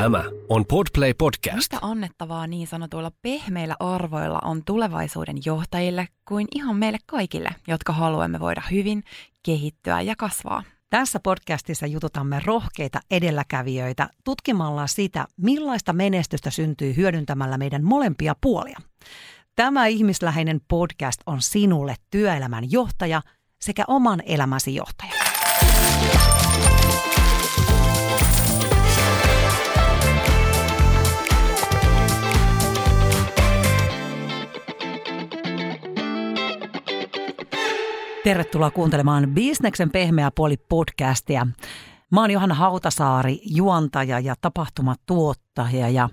Tämä on Podplay Podcast. Mitä annettavaa niin sanotuilla pehmeillä arvoilla on tulevaisuuden johtajille kuin ihan meille kaikille, jotka haluamme voida hyvin, kehittyä ja kasvaa? Tässä podcastissa jututamme rohkeita edelläkävijöitä tutkimalla sitä, millaista menestystä syntyy hyödyntämällä meidän molempia puolia. Tämä ihmisläheinen podcast on sinulle työelämän johtaja sekä oman elämäsi johtaja. Tervetuloa kuuntelemaan Bisneksen pehmeä puoli podcastia. Mä oon Johanna Hautasaari, juontaja ja tapahtumatuottaja ja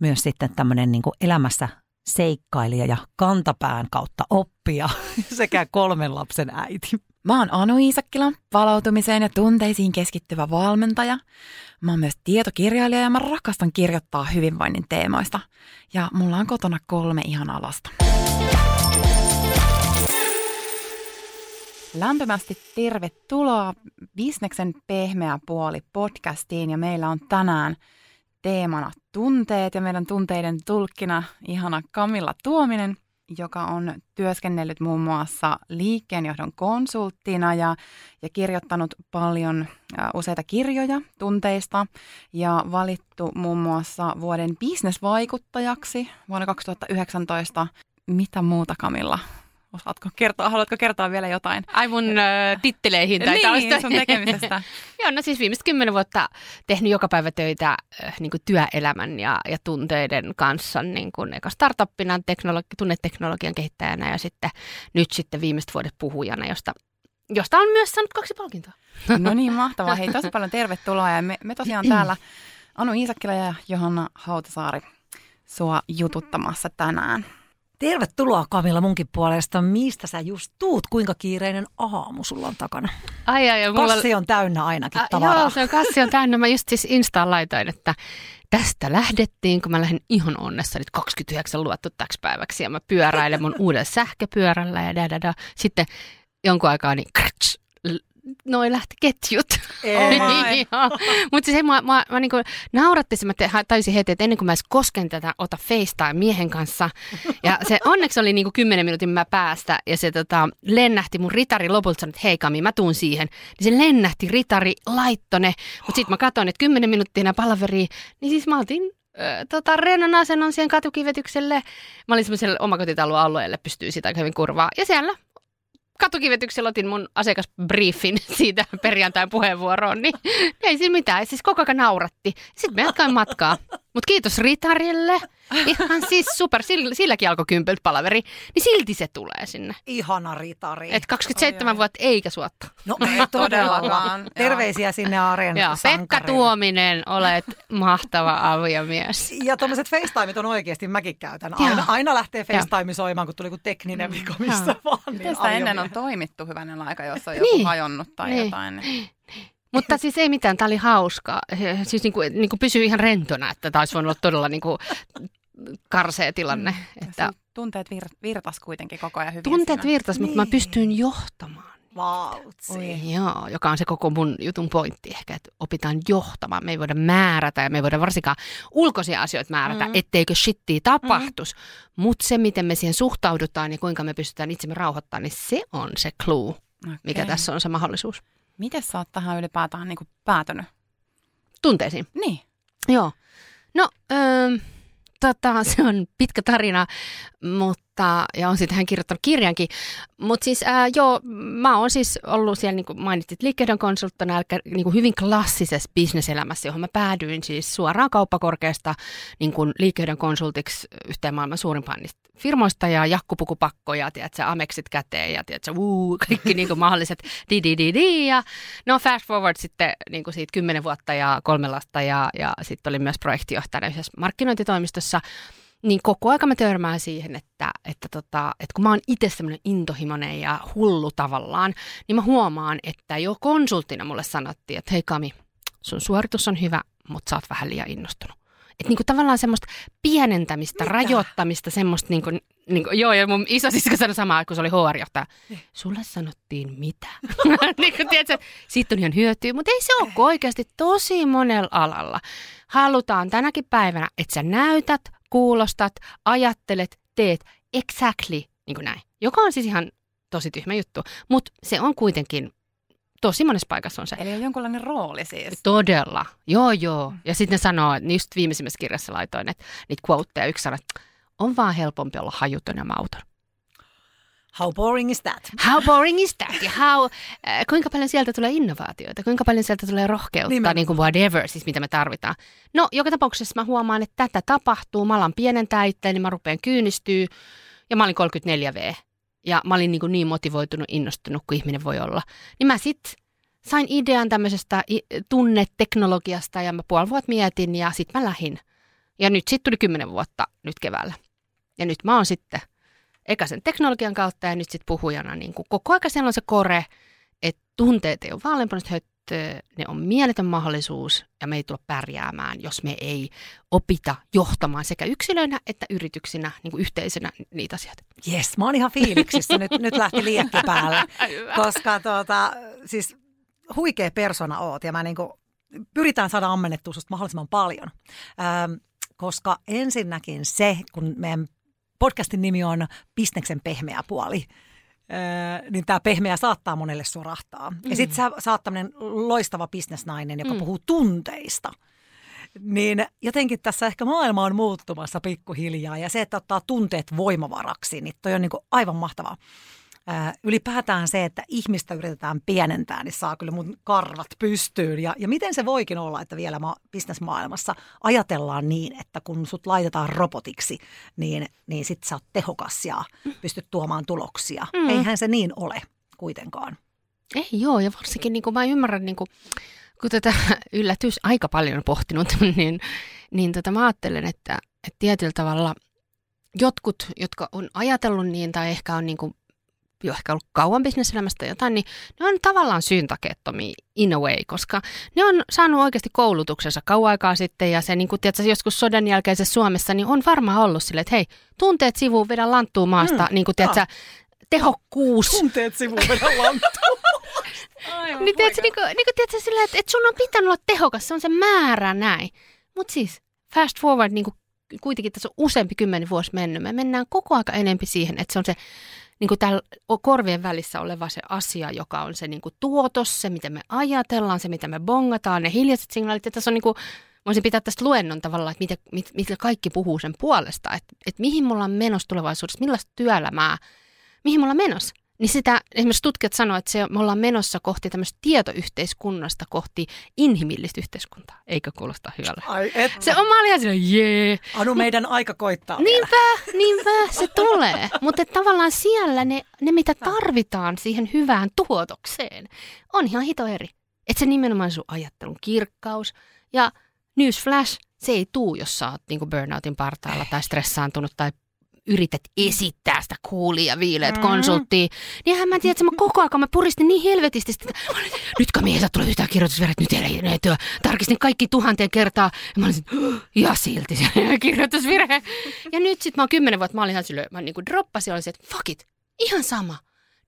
myös sitten tämmöinen niin elämässä seikkailija ja kantapään kautta oppia sekä kolmen lapsen äiti. Mä oon Anu Iisakkila, palautumiseen ja tunteisiin keskittyvä valmentaja. Mä oon myös tietokirjailija ja mä rakastan kirjoittaa hyvinvoinnin teemoista. Ja mulla on kotona kolme ihan lasta. Lämpimästi tervetuloa Bisneksen pehmeä puoli podcastiin. Ja meillä on tänään teemana tunteet. Ja meidän tunteiden tulkkina ihana Kamilla Tuominen, joka on työskennellyt muun muassa liikkeenjohdon konsulttina ja, ja kirjoittanut paljon ä, useita kirjoja tunteista ja valittu muun muassa vuoden bisnesvaikuttajaksi vuonna 2019. Mitä muuta Kamilla Osaatko kertoa, haluatko kertoa vielä jotain? Ai mun äh, titteleihin tai niin, sun tekemisestä. Joo, no siis viimeiset kymmenen vuotta tehnyt joka päivä töitä äh, niin kuin työelämän ja, ja tunteiden kanssa, niin kuin eka startuppina teknologi- tunneteknologian kehittäjänä ja sitten nyt sitten viimeiset vuodet puhujana, josta, josta on myös saanut kaksi palkintoa. No niin, mahtavaa. Hei, tosi paljon tervetuloa ja me, me tosiaan täällä Anu Iisakkila ja Johanna Hautasaari sua jututtamassa tänään. Tervetuloa Kamilla munkin puolesta. Mistä sä just tuut? Kuinka kiireinen aamu sulla on takana? Ai, ai, mulla... Kassi on täynnä ainakin tavaraa. joo, se on kassi on täynnä. Mä just siis Instaan laitoin, että tästä lähdettiin, kun mä lähden ihan onnessa nyt 29 luottu täksi päiväksi ja mä pyöräilen mun uudella sähköpyörällä ja da, da, da. Sitten jonkun aikaa niin krats, noin lähti ketjut. Mutta siis mä, mä, mä niinku nauratti, mä täysin heti, että ennen kuin mä edes kosken tätä, ota FaceTime miehen kanssa. Ja se onneksi oli niinku 10 minuutin mä päästä ja se tota, lennähti mun ritari lopulta sanoi, että hei Kami, mä tuun siihen. Niin se lennähti ritari, laittone. Mutta sitten mä katsoin, että 10 minuuttia enää palaveriin, niin siis mä oltiin tota, rennon asennon siihen katukivetykselle. Mä olin semmoiselle omakotitalon alueelle, pystyy sitä hyvin kurvaa. Ja siellä katukivetyksellä otin mun asiakasbriefin siitä perjantain puheenvuoroon, niin ei siinä mitään. Siis koko ajan nauratti. Sitten me jatkain matkaa. Mutta kiitos Ritarille. Ihan siis super. Silläkin alkoi kympelt palaveri. Niin silti se tulee sinne. Ihana Ritari. Et 27 vuotta eikä suotta. No ei todellakaan. Terveisiä sinne Areen Joo, Pekka Tuominen, olet mahtava aviomies. Ja tuommoiset FaceTimeit on oikeasti, mäkin käytän. Aina, aina lähtee FaceTime soimaan, kun tuli tekninen vika missä vaan. Niin Miten sitä ennen on toimittu hyvänen aika, jos on joku niin. hajonnut tai niin. jotain? Niin. Mutta siis ei mitään, tämä oli hauskaa. Siis niin kuin, niin kuin pysyy ihan rentona, että tämä olisi voinut olla todella niin kuin karsea tilanne. Mm. Että... Tunteet vir- virtas kuitenkin koko ajan hyvin. Tunteet siinä. virtas, niin. mutta mä niin. pystyin johtamaan. Vautsi. Joo, joka on se koko mun jutun pointti ehkä, että opitaan johtamaan. Me ei voida määrätä ja me ei voida varsinkaan ulkoisia asioita määrätä, mm. etteikö shittiä tapahtuisi. Mm. Mutta se, miten me siihen suhtaudutaan ja kuinka me pystytään itsemme rauhoittamaan, niin se on se clue, okay. mikä tässä on se mahdollisuus. Miten sä oot tähän ylipäätään niin kuin päätynyt? Tunteisiin? Niin. Joo. No, öö, tota, se on pitkä tarina, mutta ja on sitten hän kirjoittanut kirjankin. Mutta siis ää, joo, mä oon siis ollut siellä, niin kuin mainitsit, liikkeiden konsulttana, eli niin kuin hyvin klassisessa bisneselämässä, johon mä päädyin siis suoraan kauppakorkeasta niin kuin liikkeiden konsultiksi yhteen maailman suurimpaan niistä firmoista ja jakkupukupakkoja, tiedätkö, ameksit käteen ja tiedätkö, uu, kaikki niin kuin mahdolliset di di di di ja no fast forward sitten niin kuin siitä kymmenen vuotta ja kolme lasta ja, ja sitten oli myös projektijohtajana yhdessä markkinointitoimistossa niin koko aika mä törmään siihen, että, että, tota, että kun mä oon itse semmoinen intohimoinen ja hullu tavallaan, niin mä huomaan, että jo konsulttina mulle sanottiin, että hei Kami, sun suoritus on hyvä, mutta sä oot vähän liian innostunut. Että niinku tavallaan semmoista pienentämistä, Mitä? rajoittamista, semmoista niinku, niinku, joo, ja mun iso sisko sanoi samaa, kun se oli HR-johtaja. Niin. Sulle sanottiin mitä? niinku, tiedätkö, siitä on ihan hyötyä, mutta ei se ole oikeasti tosi monella alalla. Halutaan tänäkin päivänä, että sä näytät, kuulostat, ajattelet, teet exactly niin kuin näin. Joka on siis ihan tosi tyhmä juttu, mutta se on kuitenkin tosi monessa paikassa on se. Eli on jonkunlainen rooli siis. Todella, joo joo. Ja sitten ne sanoo, että just viimeisimmässä kirjassa laitoin, että niitä quoteja yksi sanoo, että on vaan helpompi olla hajuton ja mauton. How boring is that? How boring is that? Ja how, äh, kuinka paljon sieltä tulee innovaatioita, kuinka paljon sieltä tulee rohkeutta, Nimenomaan. niin kuin whatever, siis mitä me tarvitaan. No, joka tapauksessa mä huomaan, että tätä tapahtuu. Mä alan pienentää itseäni, niin mä rupean kyynistyä. Ja mä olin 34V. Ja mä olin niin, kuin niin motivoitunut, innostunut kuin ihminen voi olla. Niin mä sitten sain idean tämmöisestä tunneteknologiasta ja mä puoli vuotta mietin ja sitten mä lähin. Ja nyt sitten tuli kymmenen vuotta nyt keväällä. Ja nyt mä oon sitten eka sen teknologian kautta ja nyt sitten puhujana niin kuin koko ajan siellä on se kore, että tunteet ei ole vaaleanpunaista höttöä, ne on mieletön mahdollisuus ja me ei tule pärjäämään, jos me ei opita johtamaan sekä yksilöinä että yrityksinä, niin kuin yhteisönä niitä asioita. Yes, mä oon ihan fiiliksissä, nyt, nyt lähti liekki päälle, koska tuota, siis huikea persona oot ja mä niin kuin, pyritään saada ammennettua susta mahdollisimman paljon. Ähm, koska ensinnäkin se, kun meidän podcastin nimi on Bisneksen pehmeä puoli, Öö, niin tämä pehmeä saattaa monelle sorahtaa. Mm. Ja sitten sä, sä oot tämmöinen loistava bisnesnainen, joka mm. puhuu tunteista. Niin jotenkin tässä ehkä maailma on muuttumassa pikkuhiljaa ja se, että ottaa tunteet voimavaraksi, niin toi on niin aivan mahtavaa ylipäätään se, että ihmistä yritetään pienentää, niin saa kyllä mun karvat pystyyn. Ja, ja miten se voikin olla, että vielä ma- bisnesmaailmassa ajatellaan niin, että kun sut laitetaan robotiksi, niin, niin sit sä oot tehokas ja pystyt tuomaan tuloksia. Mm. Eihän se niin ole kuitenkaan. Ei joo, ja varsinkin niin kuin mä ymmärrän, niin kuin, kun tätä yllätys aika paljon on pohtinut, niin, niin tota, mä ajattelen, että, että tietyllä tavalla jotkut, jotka on ajatellut niin tai ehkä on niin kuin jo ehkä ollut kauan bisneselämästä jotain, niin ne on tavallaan syyntakeettomia in a way, koska ne on saanut oikeasti koulutuksensa kauan aikaa sitten ja se niin kuin, tiedätkö, joskus sodan jälkeisessä Suomessa niin on varmaan ollut silleen, että hei, tunteet sivuun, vedä lanttuu maasta, mm, niin kuin, tiedätkö, tehokkuus. Tunteet sivuun, vedä lanttuu. Aivan, niin, tiedätkö, niin kuin, niin kuin, tiedätkö, sillä, että, että sun on pitänyt olla tehokas, se on se määrä näin. Mutta siis fast forward, niin kuin kuitenkin tässä on useampi kymmenen vuosi mennyt, me mennään koko aika enempi siihen, että se on se niin kuin täällä korvien välissä oleva se asia, joka on se niin kuin tuotos, se miten me ajatellaan, se mitä me bongataan, ne hiljaiset signaalit. Ja tässä on niin kuin, voisin pitää tästä luennon tavallaan, että mitä, mit, mitä kaikki puhuu sen puolesta, että, että mihin mulla on menossa tulevaisuudessa, millaista työelämää, mihin mulla on menossa. Niin sitä esimerkiksi tutkijat sanoivat, että se, me ollaan menossa kohti tämmöistä tietoyhteiskunnasta kohti inhimillistä yhteiskuntaa. Eikö kuulosta hyvälle? Ai et. Se on, mä olin ihan jee. Anu, meidän aika koittaa Niinpä, vielä. niinpä, se tulee. Mutta tavallaan siellä ne, ne, mitä tarvitaan siihen hyvään tuotokseen, on ihan hito eri. Että se nimenomaan sun ajattelun kirkkaus ja newsflash, se ei tuu, jos sä oot niinku burnoutin partaalla tai stressaantunut tai yrität esittää sitä kuulia viileet mm. konsulttia. Niin hän mä tiedä, että mä koko ajan mä puristin niin helvetisti, että nyt mieheltä tulee yhtään kirjoitusvirhet, nyt ei ne työ. Tarkistin kaikki tuhanteen kertaa. Ja mä olisin, ja silti se kirjoitusvirhe. Ja nyt sit mä oon kymmenen vuotta, mä olin ihan sille, mä niinku droppasin, olisin, että fuck it, ihan sama.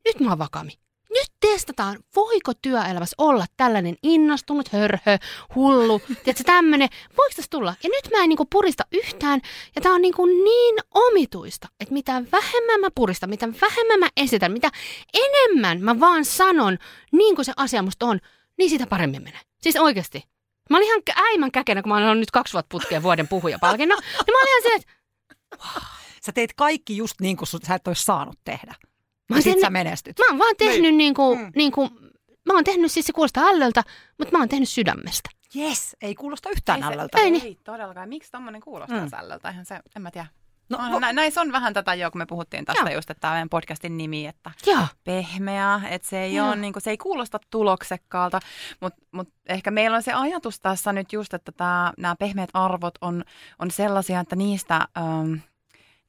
Nyt mä oon vakami nyt testataan, voiko työelämässä olla tällainen innostunut hörhö, hullu, tiedätkö tämmöinen, voiko tässä tulla? Ja nyt mä en niinku purista yhtään, ja tää on niinku niin omituista, että mitä vähemmän mä puristan, mitä vähemmän mä esitän, mitä enemmän mä vaan sanon niin kuin se asia musta on, niin sitä paremmin menee. Siis oikeasti. Mä olin ihan äimän käkenä, kun mä olen nyt kaksi vuotta putkeen vuoden puhujapalkinnon, niin mä olin ihan se, että. Sä teet kaikki just niin kuin sä et olisi saanut tehdä. Mä oon tehnyt, sä menestyt. Mä oon vaan tehnyt niin. niin kuin, mm. niin kuin, mä oon tehnyt siis se kuulostaa ällöltä, mutta mä oon tehnyt sydämestä. Yes, ei kuulosta yhtään ei ällöltä. Ei, ei, ei todellakaan. Miksi tommonen kuulostaa mm. ällöltä? Eihän se, en mä tiedä. No, on, nä, näissä on vähän tätä jo, kun me puhuttiin tästä Joo. just, että tämä meidän podcastin nimi, että Joo. pehmeä, että se ei, ole, niin kuin, se ei kuulosta tuloksekkaalta, mutta mut ehkä meillä on se ajatus tässä nyt just, että tämä, nämä pehmeät arvot on, on sellaisia, että niistä, ähm,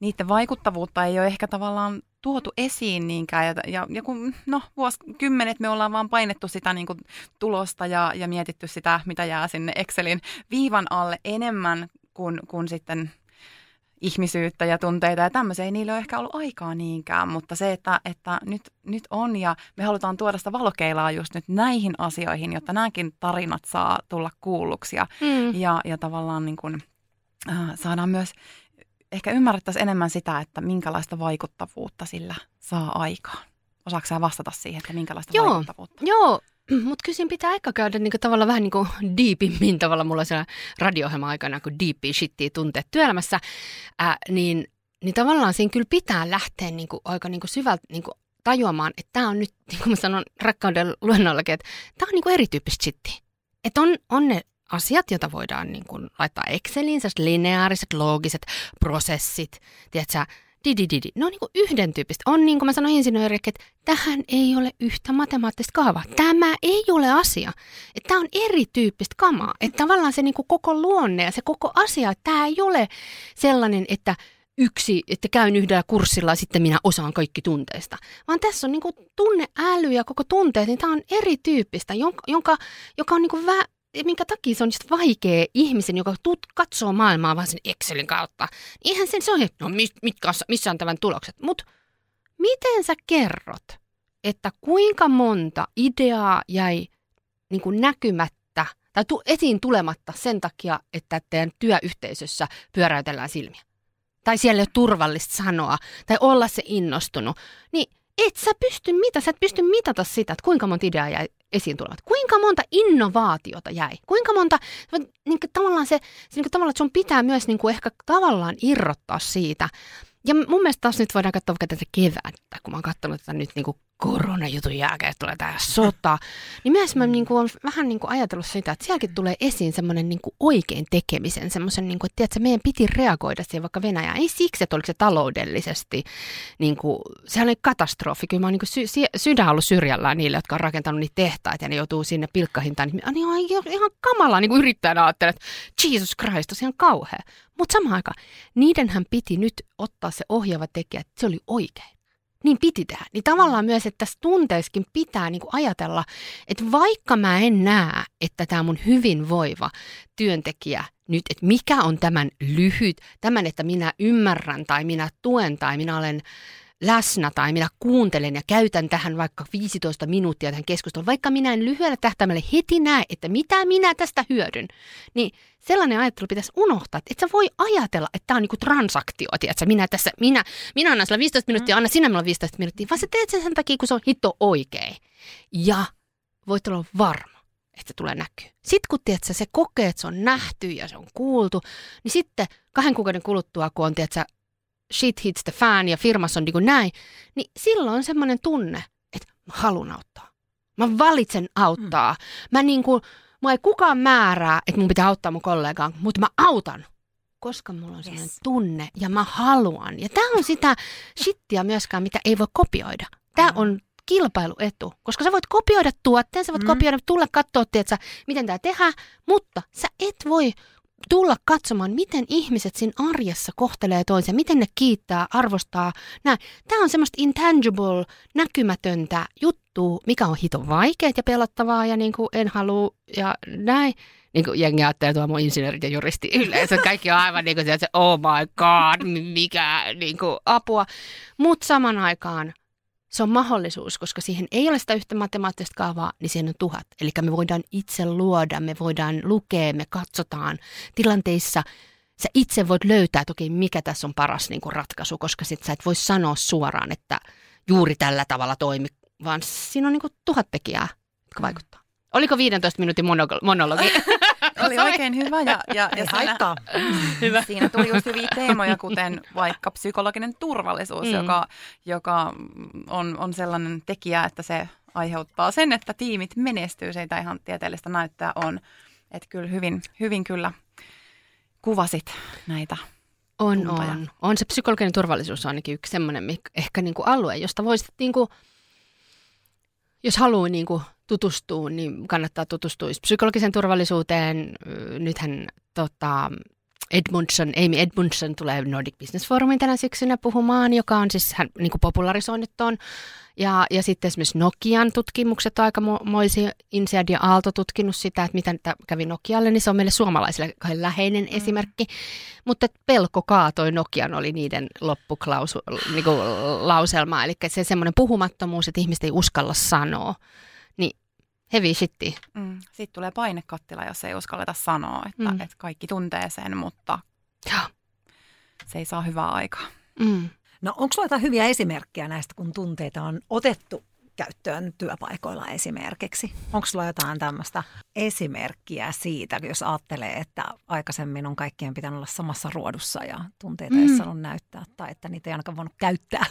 niiden vaikuttavuutta ei ole ehkä tavallaan tuotu esiin niinkään. Ja, ja, ja kun no, vuosikymmenet me ollaan vaan painettu sitä niin kuin, tulosta ja, ja mietitty sitä, mitä jää sinne Excelin viivan alle enemmän kuin, kuin sitten ihmisyyttä ja tunteita ja tämmöisiä. Ei niillä ole ehkä ollut aikaa niinkään, mutta se, että, että nyt, nyt on ja me halutaan tuoda sitä valokeilaa just nyt näihin asioihin, jotta nämäkin tarinat saa tulla kuulluksi ja, mm. ja, ja tavallaan niin kuin, äh, saadaan myös ehkä ymmärrettäisiin enemmän sitä, että minkälaista vaikuttavuutta sillä saa aikaan. Osaatko sä vastata siihen, että minkälaista joo, vaikuttavuutta? Joo, mutta kyllä pitää aika käydä niin tavallaan vähän niin kuin deepimmin tavalla mulla siellä radio aikana, kun deepi shittiä tunteet työelämässä, ää, niin, niin tavallaan siinä kyllä pitää lähteä niin kuin aika niin kuin syvältä niin kuin tajuamaan, että tämä on nyt, niin kuin mä sanon rakkauden luennollakin, että tämä on niin kuin erityyppistä shittiä. Että on, on ne asiat, joita voidaan niin kuin laittaa Exceliin, lineaariset, loogiset prosessit, tiedätkö, didididi. Ne on niin kuin yhden tyyppistä. On niin kuin mä sanoin insinöörille, että tähän ei ole yhtä matemaattista kaavaa. Tämä ei ole asia. Että tämä on erityyppistä kamaa. Että tavallaan se niin kuin koko luonne ja se koko asia, tämä ei ole sellainen, että yksi, että käyn yhdellä kurssilla ja sitten minä osaan kaikki tunteista. Vaan tässä on niin kuin tunneäly ja koko tunteet, niin tämä on erityyppistä, jonka, jonka, joka on niin kuin vä, minkä takia se on just vaikea ihmisen, joka tut, katsoo maailmaa vaan sen Excelin kautta. Niin eihän sen se on, no mitkä, missä on tämän tulokset. Mutta miten sä kerrot, että kuinka monta ideaa jäi niin kuin näkymättä tai tu, esiin tulematta sen takia, että teidän työyhteisössä pyöräytellään silmiä? Tai siellä ei ole turvallista sanoa tai olla se innostunut. Niin et sä pysty mitä, sä et pysty mitata sitä, että kuinka monta ideaa jäi esiin tulevat. Kuinka monta innovaatiota jäi? Kuinka monta, niin kuin, tavallaan se, se niin kuin, tavallaan, että sun pitää myös niin kuin, ehkä tavallaan irrottaa siitä. Ja mun mielestä taas nyt voidaan katsoa vaikka tätä kevättä, kun mä oon katsonut tätä nyt niin kuin koronajutun jälkeen, tulee tämä sota, niin myös mä niin kuin, olen vähän niin kuin ajatellut sitä, että sielläkin tulee esiin semmoinen niin kuin oikein tekemisen, semmoisen, niin kuin, että tiedätkö, meidän piti reagoida siihen vaikka Venäjään. Ei siksi, että oliko se taloudellisesti, niin kuin, sehän oli katastrofi. Kyllä mä oon niin kuin sy- sydän ollut syrjällään niille, jotka on rakentanut niitä tehtaita ja ne joutuu sinne pilkkahintaan. Niin, niin ihan, ihan kamalaa niin kuin yrittäjänä ajattelen, että Jesus Christ, on ihan kauhea. Mutta samaan aikaan, niidenhän piti nyt ottaa se ohjaava tekijä, että se oli oikein niin piti tehdä. Niin tavallaan myös, että tässä tunteissakin pitää niin kuin ajatella, että vaikka mä en näe, että tämä mun hyvinvoiva työntekijä nyt, että mikä on tämän lyhyt, tämän, että minä ymmärrän tai minä tuen tai minä olen läsnä tai minä kuuntelen ja käytän tähän vaikka 15 minuuttia tähän keskusteluun, vaikka minä en lyhyellä tähtäimellä heti näe, että mitä minä tästä hyödyn, niin sellainen ajattelu pitäisi unohtaa, että et sä voi ajatella, että tämä on niinku transaktio, että minä tässä, minä, minä annan sulle 15 minuuttia, mm. anna sinä minulle 15 minuuttia, vaan sä teet sen sen takia, kun se on hitto oikein. Ja voit olla varma, että se tulee näkyy. Sitten kun tiedät, se kokee, että se on nähty ja se on kuultu, niin sitten kahden kuukauden kuluttua, kun on tiedät, shit hits the fan ja firmassa on niin kuin näin, niin silloin on semmoinen tunne, että mä haluan auttaa. Mä valitsen auttaa. Mm. Mä niin kuin, mua ei kukaan määrää, että mun pitää auttaa mun kollegaa, mutta mä autan. Koska mulla on sellainen yes. tunne ja mä haluan. Ja tämä on sitä shittiä myöskään, mitä ei voi kopioida. Tämä mm. on kilpailuetu, koska sä voit kopioida tuotteen, sä voit mm. kopioida, tulla katsoa, tiedätkö, miten tämä tehdään, mutta sä et voi tulla katsomaan, miten ihmiset siinä arjessa kohtelee toisia, miten ne kiittää, arvostaa. Näin. Tämä on semmoista intangible, näkymätöntä juttua, mikä on hito vaikeaa ja pelottavaa ja niin kuin en halua ja näin. Niin kuin jengi ajattelee tuo mun insinöörit ja juristi yleensä. Kaikki on aivan niin kuin se, oh my god, mikä niin kuin apua. Mutta saman aikaan se on mahdollisuus, koska siihen ei ole sitä yhtä matemaattista kaavaa, niin siihen on tuhat. Eli me voidaan itse luoda, me voidaan lukea, me katsotaan tilanteissa. Sä itse voit löytää, että okei, mikä tässä on paras niin kuin ratkaisu, koska sit sä et voi sanoa suoraan, että juuri tällä tavalla toimi, vaan siinä on niin kuin tuhat tekijää, jotka vaikuttaa. Oliko 15 minuutin monologi? oli oikein hyvä ja, ja, ja siinä, hyvä. siinä tuli just hyviä teemoja, kuten vaikka psykologinen turvallisuus, mm. joka, joka on, on sellainen tekijä, että se aiheuttaa sen, että tiimit menestyy. Siitä ihan tieteellistä näyttää on. Että kyllä hyvin, hyvin kyllä kuvasit näitä On, tuntoja. on. On se psykologinen turvallisuus on ainakin yksi semmoinen ehkä niin kuin alue, josta voisi, niin kuin, jos haluaa niin kuin tutustua, niin kannattaa tutustua just psykologiseen turvallisuuteen. Nythän tota, Edmundson, Amy Edmundson tulee Nordic Business Forumin tänä syksynä puhumaan, joka on siis hän niin kuin popularisoinut ton. Ja, ja sitten esimerkiksi Nokian tutkimukset on aikamoisia. Insead ja Aalto tutkinut sitä, että miten tämä kävi Nokialle, niin se on meille suomalaisille kauhean läheinen mm. esimerkki. Mutta pelko kaatoi Nokian oli niiden loppuklauselma, niin kuin lauselma. Eli se semmoinen puhumattomuus, että ihmiset ei uskalla sanoa, heavy shitti. Mm. Sitten tulee painekattila, jos ei uskalleta sanoa, että, Mm. että kaikki tuntee sen, mutta Joo. se ei saa hyvää aikaa. Mm. No onko sulla jotain hyviä esimerkkejä näistä, kun tunteita on otettu käyttöön työpaikoilla esimerkiksi? Onko sulla jotain tämmöistä esimerkkiä siitä, jos ajattelee, että aikaisemmin on kaikkien pitänyt olla samassa ruodussa ja tunteita ei Mm. saanut näyttää tai että niitä ei ainakaan voinut käyttää?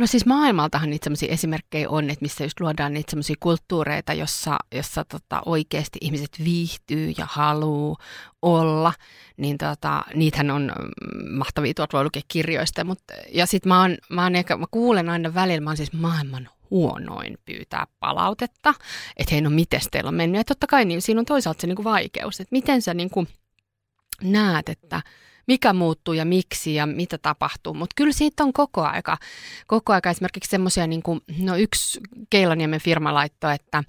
No siis maailmaltahan niitä sellaisia esimerkkejä on, että missä just luodaan niitä sellaisia kulttuureita, jossa, jossa tota oikeasti ihmiset viihtyy ja haluu olla. Niin tota, niitähän on mm, mahtavia, tuolta voi lukea kirjoista. Mut, ja sitten mä, oon- mä, oon ehkä, mä kuulen aina välillä, mä oon siis maailman huonoin pyytää palautetta, että hei no mites teillä on mennyt. Ja totta kai niin, siinä on toisaalta se niinku vaikeus, että miten sä niinku näet, että mikä muuttuu ja miksi ja mitä tapahtuu. Mutta kyllä siitä on koko aika, koko aika esimerkiksi semmoisia, niin kuin, no yksi Keilaniemen firma laittoi, että,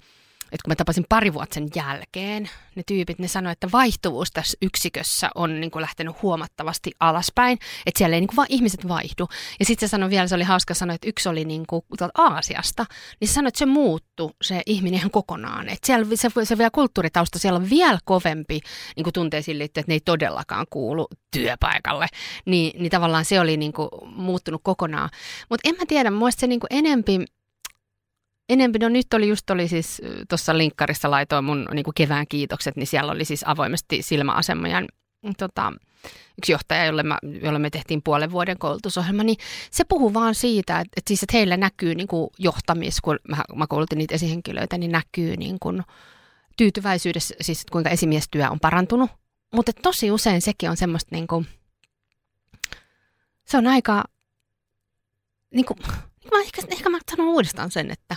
että kun mä tapasin pari vuotta sen jälkeen, ne tyypit, ne sanoivat, että vaihtuvuus tässä yksikössä on niin kuin lähtenyt huomattavasti alaspäin, että siellä ei niin kuin vaan ihmiset vaihdu. Ja sitten se sanoi vielä, se oli hauska sanoa, että yksi oli niin kuin tuolta Aasiasta, niin se sanoi, että se muuttui se ihminen ihan kokonaan. Että siellä se, se vielä kulttuuritausta, siellä on vielä kovempi niin kuin tunteisiin liittyen, että ne ei todellakaan kuulu työpaikalle. Niin, niin tavallaan se oli niin kuin muuttunut kokonaan. Mutta en mä tiedä, mielestä se niin kuin enempi, enempi, no nyt oli just oli siis tuossa linkkarissa laitoin mun niin kuin kevään kiitokset, niin siellä oli siis avoimesti silmäasemojan tota, yksi johtaja, jolle, mä, jolle me tehtiin puolen vuoden koulutusohjelma, niin se puhuu vaan siitä, että, että, siis, että heillä näkyy niin kuin johtamis, kun mä, mä koulutin niitä esihenkilöitä, niin näkyy niin kuin tyytyväisyydessä, siis että kuinka esimiestyö on parantunut. Mutta tosi usein sekin on semmoista, niin kuin, se on aika, niin kuin, mä ehkä, ehkä mä sanon uudestaan sen, että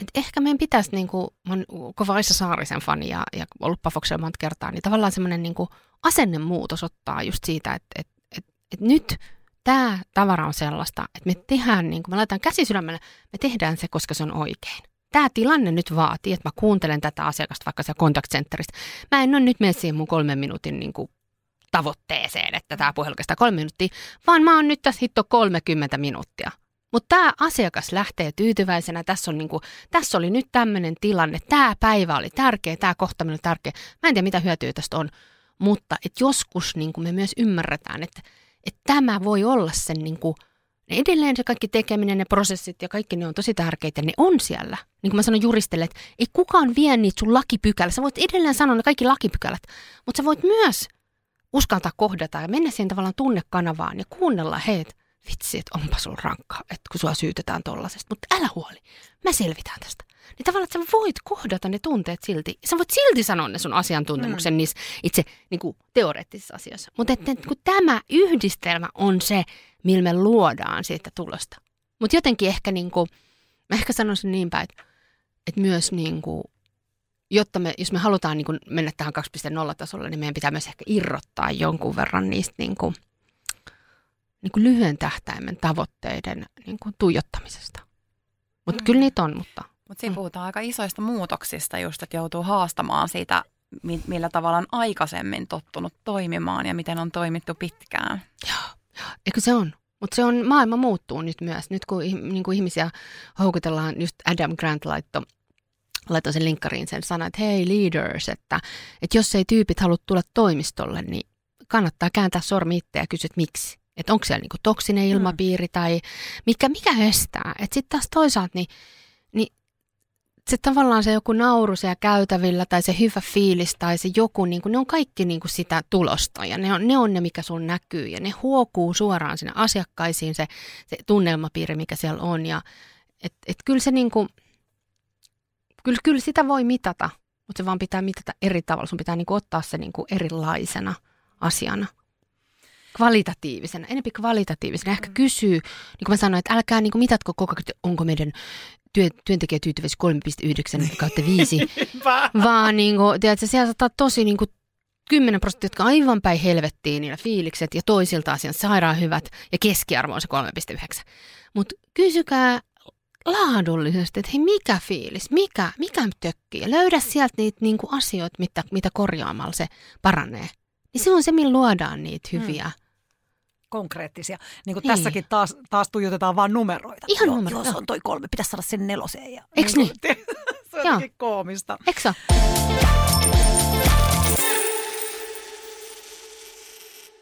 et ehkä meidän pitäisi, niin kuin, mä oon kova Aissa Saarisen fani ja, ja ollut Pafoksella monta kertaa, niin tavallaan semmoinen niin asennemuutos ottaa just siitä, että et, et, et nyt tämä tavara on sellaista, että me tehdään, niin kuin me laitetaan käsi sydämelle, me tehdään se, koska se on oikein. Tämä tilanne nyt vaatii, että mä kuuntelen tätä asiakasta vaikka siellä contact centeristä. Mä en ole nyt mene siihen mun kolmen minuutin niin kuin tavoitteeseen, että tämä puhelu kestää kolme minuuttia, vaan mä oon nyt tässä hitto 30 minuuttia. Mutta tämä asiakas lähtee tyytyväisenä, tässä, on niinku, tässä oli nyt tämmöinen tilanne, tämä päivä oli tärkeä, tämä kohtaminen oli tärkeä. Mä en tiedä, mitä hyötyä tästä on, mutta et joskus niinku me myös ymmärretään, että et tämä voi olla sen niinku, edelleen se kaikki tekeminen, ne prosessit ja kaikki ne on tosi tärkeitä, ne on siellä. Niin kuin mä sanoin juristelle, että ei kukaan vie niitä sun lakipykälä. Sä voit edelleen sanoa ne kaikki lakipykälät, mutta sä voit myös uskaltaa kohdata ja mennä siihen tavallaan tunnekanavaan ja kuunnella heitä vitsi, että onpa sulla rankkaa, että kun sua syytetään tollasesta, mutta älä huoli, mä selvitään tästä. Niin tavallaan, että sä voit kohdata ne tunteet silti. Sä voit silti sanoa ne sun asiantuntemuksen mm. niissä itse niin kuin, teoreettisissa asioissa. Mutta että, että kun tämä yhdistelmä on se, millä me luodaan siitä tulosta. Mutta jotenkin ehkä, niin kuin, mä ehkä sanoisin niin päin, että, että myös niin kuin, jotta me, jos me halutaan niin kuin mennä tähän 2.0-tasolle, niin meidän pitää myös ehkä irrottaa jonkun verran niistä niin kuin, niin kuin lyhyen tähtäimen tavoitteiden niin kuin tuijottamisesta. Mutta mm. kyllä niitä on, mutta... Mutta siinä puhutaan aika isoista muutoksista just, että joutuu haastamaan siitä, mi- millä tavalla on aikaisemmin tottunut toimimaan ja miten on toimittu pitkään. Joo, eikö se on? Mutta se on, maailma muuttuu nyt myös. Nyt kun, niin kuin ihmisiä houkutellaan, just Adam Grant laittoi laittoi sen linkkariin sen sanan, että hei leaders, että, että jos ei tyypit halua tulla toimistolle, niin kannattaa kääntää sormi itse ja kysyä, että miksi. Että onko siellä niinku toksinen ilmapiiri tai mikä, mikä estää. Että sitten taas toisaalta, niin, niin se tavallaan se joku nauru siellä käytävillä tai se hyvä fiilis tai se joku, niin kuin, ne on kaikki niin kuin sitä tulosta ja ne on, ne on ne, mikä sun näkyy ja ne huokuu suoraan sinne asiakkaisiin se, se tunnelmapiiri, mikä siellä on ja et, et kyllä se niin kuin, kyllä, kyllä sitä voi mitata, mutta se vaan pitää mitata eri tavalla. Sun pitää niin kuin ottaa se niin kuin erilaisena asiana. Kvalitatiivisena, enempi kvalitatiivisena. Ehkä kysyy, niin kuin mä sanoin, että älkää niin kuin mitatko koko ajan, onko meidän työ, työntekijätyytyväisyys 3,9 kautta 5, vaan niin kuin, tiedätkö, siellä saattaa tosi niin kuin 10 prosenttia, jotka aivan päin helvettiin niillä fiilikset ja toisilta asiat sairaan hyvät ja keskiarvo on se 3,9. Mutta kysykää laadullisesti, että hei mikä fiilis, mikä, mikä tökkii ja löydä sieltä niitä niinku asioita, mitä, mitä korjaamalla se paranee. Niin se on se, millä luodaan niitä hyviä. Hmm konkreettisia. Niin kuin niin. tässäkin taas, taas tuijotetaan vaan numeroita. Ihan joo, numeroita. Joo, se on toi kolme, pitäisi saada sen neloseen. Ja, Eiks niin? niin? se on koomista. Eikö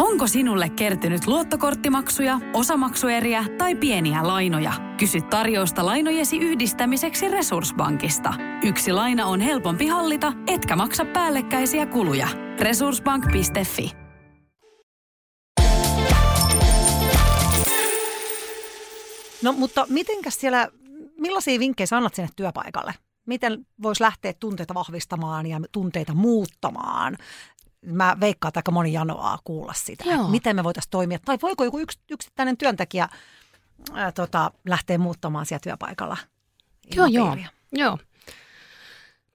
Onko sinulle kertynyt luottokorttimaksuja, osamaksueriä tai pieniä lainoja? Kysy tarjousta lainojesi yhdistämiseksi Resurssbankista. Yksi laina on helpompi hallita, etkä maksa päällekkäisiä kuluja. Resurssbank.fi No mutta mitenkäs siellä, millaisia vinkkejä sä annat sinne työpaikalle? Miten voisi lähteä tunteita vahvistamaan ja tunteita muuttamaan? Mä veikkaan, että aika moni janoaa kuulla sitä, Joo. että miten me voitaisiin toimia. Tai voiko joku yks, yksittäinen työntekijä ää, tota, lähteä muuttamaan siellä työpaikalla? Joo, joo. joo.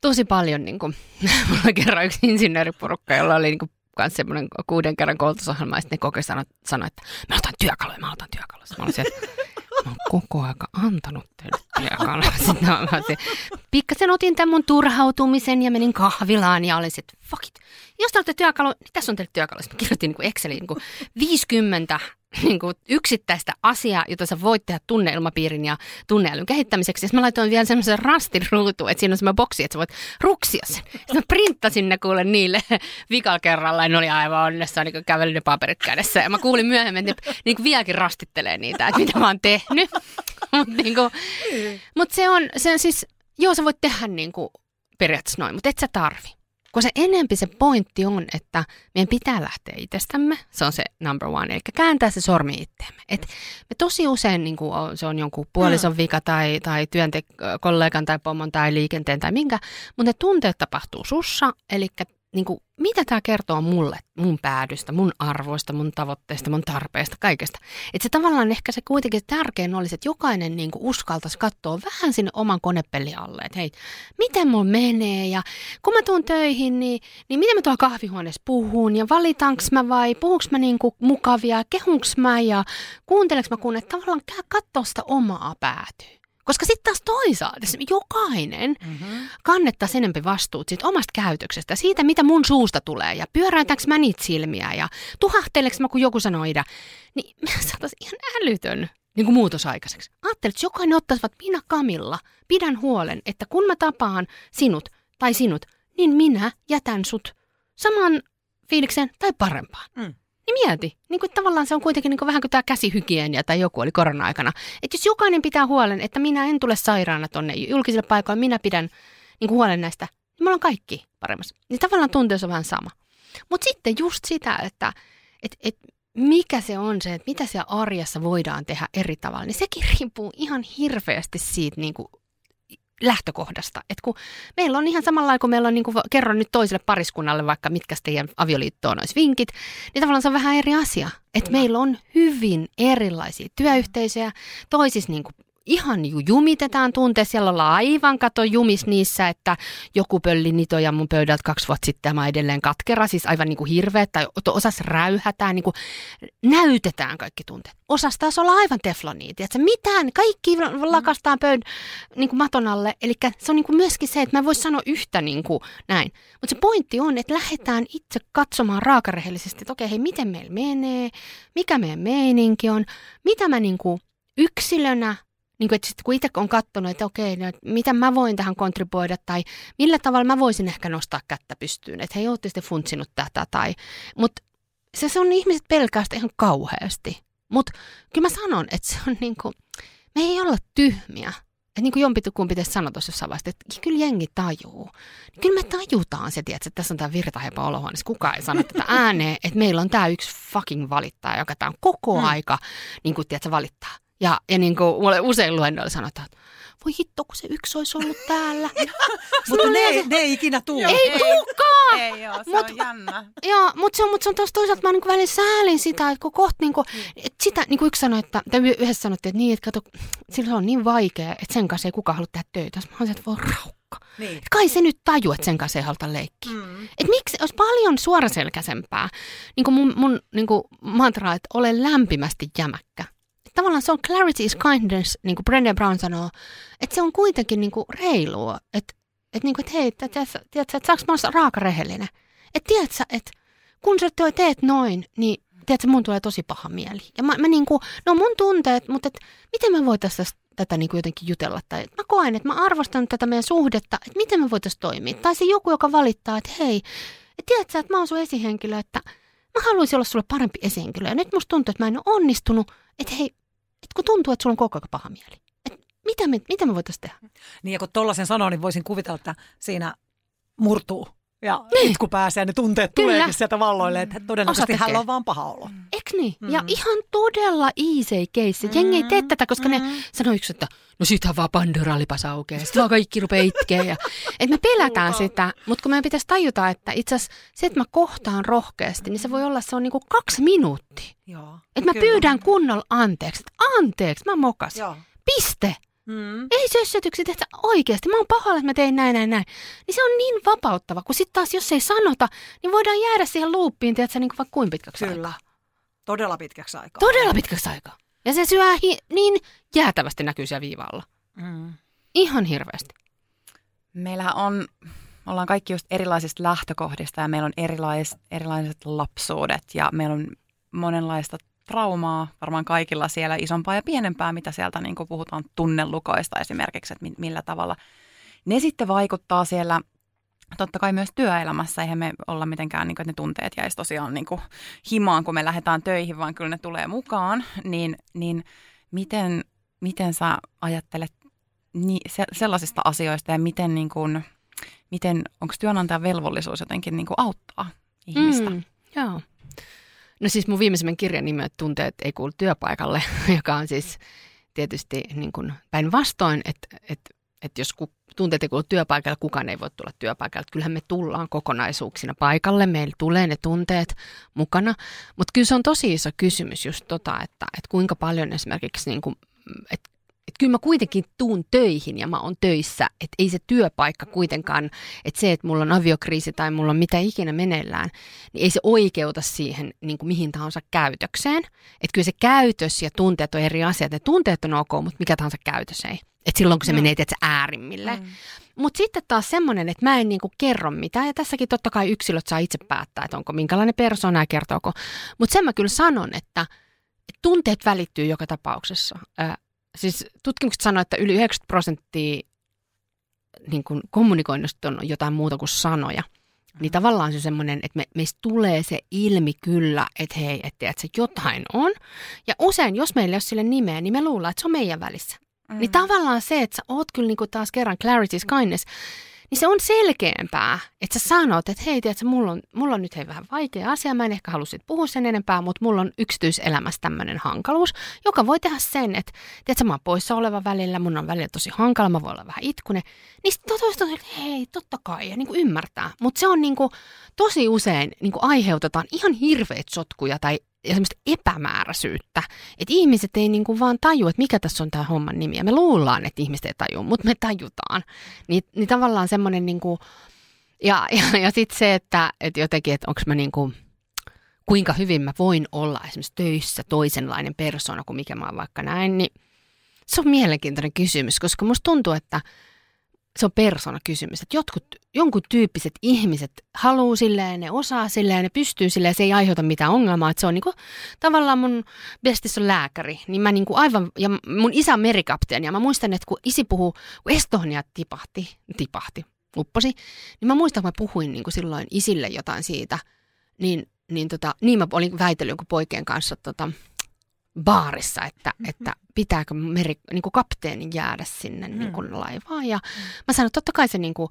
Tosi paljon, niin kuin, mulla kerran yksi insinööriporukka, jolla oli niin kuin, kans semmoinen kuuden kerran koulutusohjelma, ja sitten ne koko sanoi, sano, että mä otan työkaluja, mä otan työkaluja. Mä mä oon koko aika antanut teille mä olisin, pikkasen otin tämän mun turhautumisen ja menin kahvilaan ja olisin, että fuck it. Jos te olette työkalu, niin tässä on teille työkalu. Sitten mä kirjoitin niin Exceliin niin 50 niin kuin yksittäistä asiaa, jota sä voit tehdä tunneilmapiirin ja tunneälyn kehittämiseksi. Sitten mä laitoin vielä semmoisen rastin ruutuun, että siinä on semmoinen boksi, että sä voit ruksia sen. Sitten mä printtasin ne kuule niille vikalla kerralla ja ne oli aivan onnessa, niin kävelin ne paperit kädessä. Ja mä kuulin myöhemmin, että ne niin vieläkin rastittelee niitä, että mitä mä oon tehnyt. Mutta niin mut se, on, se on siis, joo sä voit tehdä niin kuin periaatteessa noin, mutta et sä tarvi. Kun se enempi se pointti on, että meidän pitää lähteä itsestämme, se on se number one, eli kääntää se sormi itteemme. Et me tosi usein, niin kuin se on jonkun puolison mm. vika tai, tai työntek- kollegan tai pomon tai liikenteen tai minkä, mutta ne tunteet tapahtuu sussa, eli niin kuin, mitä tämä kertoo mulle, mun päädystä, mun arvoista, mun tavoitteista, mun tarpeista, kaikesta. Että se tavallaan ehkä se kuitenkin tärkein olisi, että jokainen niin kuin uskaltaisi katsoa vähän sinne oman konepelli alle, että hei, miten mulla menee ja kun mä tuun töihin, niin, niin miten mä tuolla kahvihuoneessa puhun ja valitaanko mä vai puhunko mä niin kuin mukavia, kehunks mä ja kuunteleks mä kun, että tavallaan katsoa sitä omaa päätyä. Koska sitten taas toisaalta jokainen mm-hmm. kannettaisiin enempi vastuut siitä omasta käytöksestä, siitä mitä mun suusta tulee ja pyöräytäänkö mä niitä silmiä ja tuhahteleeko mä kun joku sanoo ida, niin me saataisiin ihan älytön niin kuin muutos aikaiseksi. Ajattelin, että jokainen ottaisi, että minä Kamilla pidän huolen, että kun mä tapaan sinut tai sinut, niin minä jätän sut saman fiiliksen tai parempaan. Mm. Niin mieti, niin kuin tavallaan se on kuitenkin niin kuin vähän kuin tämä käsihygienia tai joku oli korona-aikana. Että jos jokainen pitää huolen, että minä en tule sairaana tonne julkisille paikoille, minä pidän niin kuin huolen näistä, niin me ollaan kaikki paremmassa. Niin tavallaan tunteus on vähän sama. Mutta sitten just sitä, että et, et mikä se on se, että mitä siellä arjessa voidaan tehdä eri tavalla, niin sekin riippuu ihan hirveästi siitä niin kuin lähtökohdasta. Et kun meillä on ihan samalla kuin meillä on, niin kuin kerron nyt toiselle pariskunnalle vaikka mitkä teidän avioliittoon olisi vinkit, niin tavallaan se on vähän eri asia. Että meillä on hyvin erilaisia työyhteisöjä, toisissa niin kuin ihan ju jumitetaan tunteessa. Siellä ollaan aivan kato jumis niissä, että joku pölli nitoja mun pöydältä kaksi vuotta sitten tämä edelleen katkera, siis aivan niin kuin hirveä, tai osas räyhätään, niin kuin näytetään kaikki tunteet. Osas taas olla aivan tefloniiti, että mitään, kaikki lakastaan pöydän niin kuin maton alle. Eli se on niin kuin myöskin se, että mä voin sanoa yhtä niin kuin näin. Mutta se pointti on, että lähdetään itse katsomaan raakarehellisesti, että okei, hei, miten meillä menee, mikä meidän meininki on, mitä mä niin kuin yksilönä niin kuin, että sit kun itse on katsonut, että okei, no, että mitä mä voin tähän kontribuoida tai millä tavalla mä voisin ehkä nostaa kättä pystyyn, että hei, ootte sitten funtsinut tätä tai, mutta se, se on ihmiset pelkästään ihan kauheasti. Mutta kyllä mä sanon, että se on niin kuin, me ei olla tyhmiä. että niin kuin jompikumpi teistä sanoi tuossa jossain vaiheessa, että kyllä jengi tajuu. Niin kyllä me tajutaan se, tiedätkö, että tässä on tämä virtahepa olohuoneessa. Kukaan ei sano tätä ääneen, että meillä on tämä yksi fucking valittaja, joka tämä on koko mm. aika, niin kuin, tiedätkö, valittaa. Ja, ja niin kuin mulle usein luennoilla sanotaan, että voi hitto, kun se yksi olisi ollut täällä. Mutta ne, ei- ne ei ikinä tuu. ei tuukaan! Ei joo, se Mut- on jännä. Joo, mutta se on, mut se on taas toisaalta, mä niinku välillä säälin sitä, että kun kohta niinku, et sitä niinku yksi sanoi, että, tai yhdessä sanottiin, että niin, että kato, sillä se on niin vaikea, että sen kanssa ei kukaan halua tehdä töitä. Mä olisin, että voi raukka. Niin. Et kai se nyt taju, että sen kanssa ei haluta leikkiä. Mm. Et miksi, olisi paljon suoraselkäisempää, niin kuin mun, mun niin kuin mantra, että ole lämpimästi jämäkkä. Et tavallaan se on clarity is kindness, niin kuin Brené Brown sanoo, että se on kuitenkin niin kuin reilua. Että et niin kuin, että hei, tiedätkö, tiedätkö, että saanko mä olla raaka rehellinen? Että tiedätkö, että kun sä teet noin, niin tiedätkö, mun tulee tosi paha mieli. Ja mä, mä niin kuin, no mun tunteet, mutta et, miten me voitaisiin tätä niin kuin jotenkin jutella. Tai mä koen, että mä arvostan tätä meidän suhdetta, että miten me voitaisiin toimia. Tai se joku, joka valittaa, että hei, että tiedätkö, että mä oon sun esihenkilö, että mä haluaisin olla sulle parempi esihenkilö. Ja nyt musta tuntuu, että mä en ole onnistunut, että hei, että kun tuntuu, että sulla on koko ajan paha mieli. Että mitä me, mitä me voitaisiin tehdä? Niin ja kun tollasen sanoo, niin voisin kuvitella, että siinä murtuu. Ja niin. itku pääsee ja ne tunteet Kyllä. tuleekin sieltä valloille, että todennäköisesti Osa tekee. hänellä on vaan paha olo. Eikö niin? Mm. Ja ihan todella easy case. Jengi ei tee tätä, koska mm. ne sanoo yksi, että no siitähän vaan Pandora lipas aukeaa. Sitten vaan kaikki rupeaa itkeä. Ja, että me pelätään sitä, mutta kun meidän pitäisi tajuta, että itse asiassa se, että mä kohtaan rohkeasti, niin se voi olla, se on niinku kaksi minuuttia. Että mä Kyllä. pyydän kunnolla anteeksi. Että anteeksi, mä mokasin. Joo. Piste. Mm. Ei sössötyksi, että oikeasti, mä oon pahalla, että mä tein näin, näin, näin. Niin se on niin vapauttava, kun sitten taas jos ei sanota, niin voidaan jäädä siihen luuppiin, tiedätkö, niin kuin vaikka kuinka pitkäksi Kyllä. aikaa. Todella pitkäksi aikaa. Todella pitkäksi aikaa. Ja se syö hi- niin jäätävästi näkyy siellä viivalla. Mm. Ihan hirveästi. Meillähän on, ollaan kaikki just erilaisista lähtökohdista ja meillä on erilais, erilaiset lapsuudet ja meillä on monenlaista traumaa varmaan kaikilla siellä isompaa ja pienempää, mitä sieltä niin kuin puhutaan tunnelukoista esimerkiksi, että mi- millä tavalla ne sitten vaikuttaa siellä totta kai myös työelämässä. Eihän me olla mitenkään, niin kuin, että ne tunteet jäisi tosiaan niin kuin himaan, kun me lähdetään töihin, vaan kyllä ne tulee mukaan. Niin, niin miten, miten sä ajattelet niin, se, sellaisista asioista ja miten, niin kuin, miten onko työnantajan velvollisuus jotenkin niin kuin auttaa ihmistä? Mm, joo. No siis mun viimeisimmän kirjan nimi on Tunteet ei kuulu työpaikalle, joka on siis tietysti niin kuin päinvastoin, että, että, että jos tunteet ei kuulu työpaikalle, kukaan ei voi tulla työpaikalle. Kyllähän me tullaan kokonaisuuksina paikalle, meillä tulee ne tunteet mukana, mutta kyllä se on tosi iso kysymys just tota, että, että kuinka paljon esimerkiksi, niin kuin, että että kyllä mä kuitenkin tuun töihin ja mä oon töissä, että ei se työpaikka kuitenkaan, että se, että mulla on aviokriisi tai mulla on mitä ikinä meneillään, niin ei se oikeuta siihen niin kuin mihin tahansa käytökseen. Että kyllä se käytös ja tunteet on eri asiat. Ne tunteet on ok, mutta mikä tahansa käytös ei. Että silloin kun se Mm. menee että äärimmille. Mm. Mutta sitten taas semmoinen, että mä en niinku kerro mitään. Ja tässäkin totta kai yksilöt saa itse päättää, että onko minkälainen persona ja kertooko. Mutta sen mä kyllä sanon, että, että tunteet välittyy joka tapauksessa. Ää, siis tutkimukset sanoo, että yli 90 prosenttia niin kuin kommunikoinnista on jotain muuta kuin sanoja. Niin tavallaan se semmoinen, että me, meistä tulee se ilmi kyllä, että hei, että, että se jotain on. Ja usein, jos meillä ei ole sille nimeä, niin me luullaan, että se on meidän välissä. Mm. Niin tavallaan se, että sä oot kyllä niin kuin taas kerran clarity is kindness, niin se on selkeämpää, että sä sanot, että hei, tiedätkö, mulla on, mulla on nyt hei vähän vaikea asia, mä en ehkä halua puhua sen enempää, mutta mulla on yksityiselämässä tämmöinen hankaluus, joka voi tehdä sen, että tiedätkö, mä oon poissa oleva välillä, mun on välillä tosi hankala, mä voin olla vähän itkunen, niin sitten toista että hei, totta kai, ja niin kuin ymmärtää. Mutta se on niin kuin, tosi usein niin kuin aiheutetaan ihan hirveät sotkuja tai ja semmoista epämääräisyyttä. Että ihmiset ei niinku vaan taju, että mikä tässä on tämä homman nimi. Ja me luullaan, että ihmiset ei taju, mutta me tajutaan. Niin, niin tavallaan semmoinen niinku, ja, ja, ja sitten se, että, että jotenkin, että onko mä niinku, kuinka hyvin mä voin olla esimerkiksi töissä toisenlainen persona kuin mikä mä oon vaikka näin, niin se on mielenkiintoinen kysymys, koska musta tuntuu, että se on persona kysymys, että jotkut, jonkun tyyppiset ihmiset haluaa silleen, ne osaa silleen, ne pystyy silleen, se ei aiheuta mitään ongelmaa, että se on niinku, tavallaan mun bestissä on lääkäri, niin mä niinku aivan, ja mun isä on merikapteeni, ja mä muistan, että kun isi puhuu, kun Estonia tipahti, tipahti, upposi, niin mä muistan, kun mä puhuin niinku silloin isille jotain siitä, niin, niin, tota, niin mä olin väitellyt jonkun poikien kanssa tota, baarissa, että, että pitääkö meri, niin kuin kapteenin jäädä sinne niin kuin laivaan. Ja mä sanoin, että totta kai se niin kuin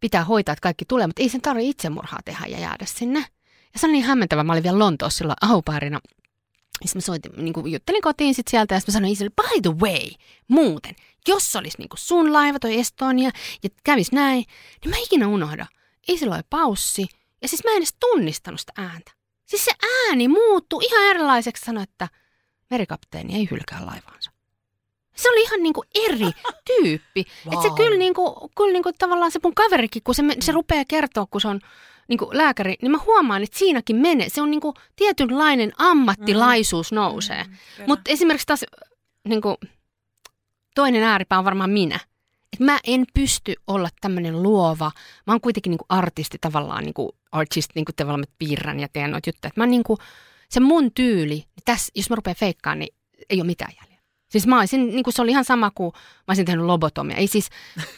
pitää hoitaa, että kaikki tulee, mutta ei sen tarvitse itsemurhaa tehdä ja jäädä sinne. Ja se oli niin hämmentävä. Mä olin vielä Lontoossa silloin aupairina. Ja sitten mä soitin, niin kuin juttelin kotiin sit sieltä ja sitten mä sanoin Isille, by the way, muuten, jos olisi niin kuin sun laiva toi Estonia ja kävis näin, niin mä ikinä unohda. Isillä oli paussi ja siis mä en edes tunnistanut sitä ääntä. Siis se ääni muuttui ihan erilaiseksi sanoa, että merikapteeni ei hylkää laivaansa. Se oli ihan niinku eri tyyppi. wow. Että se kyllä, niinku, kyllä niinku tavallaan se mun kaverikin, kun se, se rupeaa kertoa, kun se on niinku lääkäri, niin mä huomaan, että siinäkin menee. Se on niinku tietynlainen ammattilaisuus nousee. Mm, Mutta esimerkiksi taas niinku, toinen ääripää on varmaan minä. Et mä en pysty olla tämmöinen luova. Mä oon kuitenkin niinku artisti tavallaan, niinku artist, niinku tavallaan piirrän ja teen noita juttuja. Et mä niinku, se mun tyyli, niin tässä, jos mä rupean feikkaamaan, niin ei ole mitään jäljellä. Siis mä olisin, niin kuin se oli ihan sama kuin mä olisin tehnyt lobotomia. Ei siis,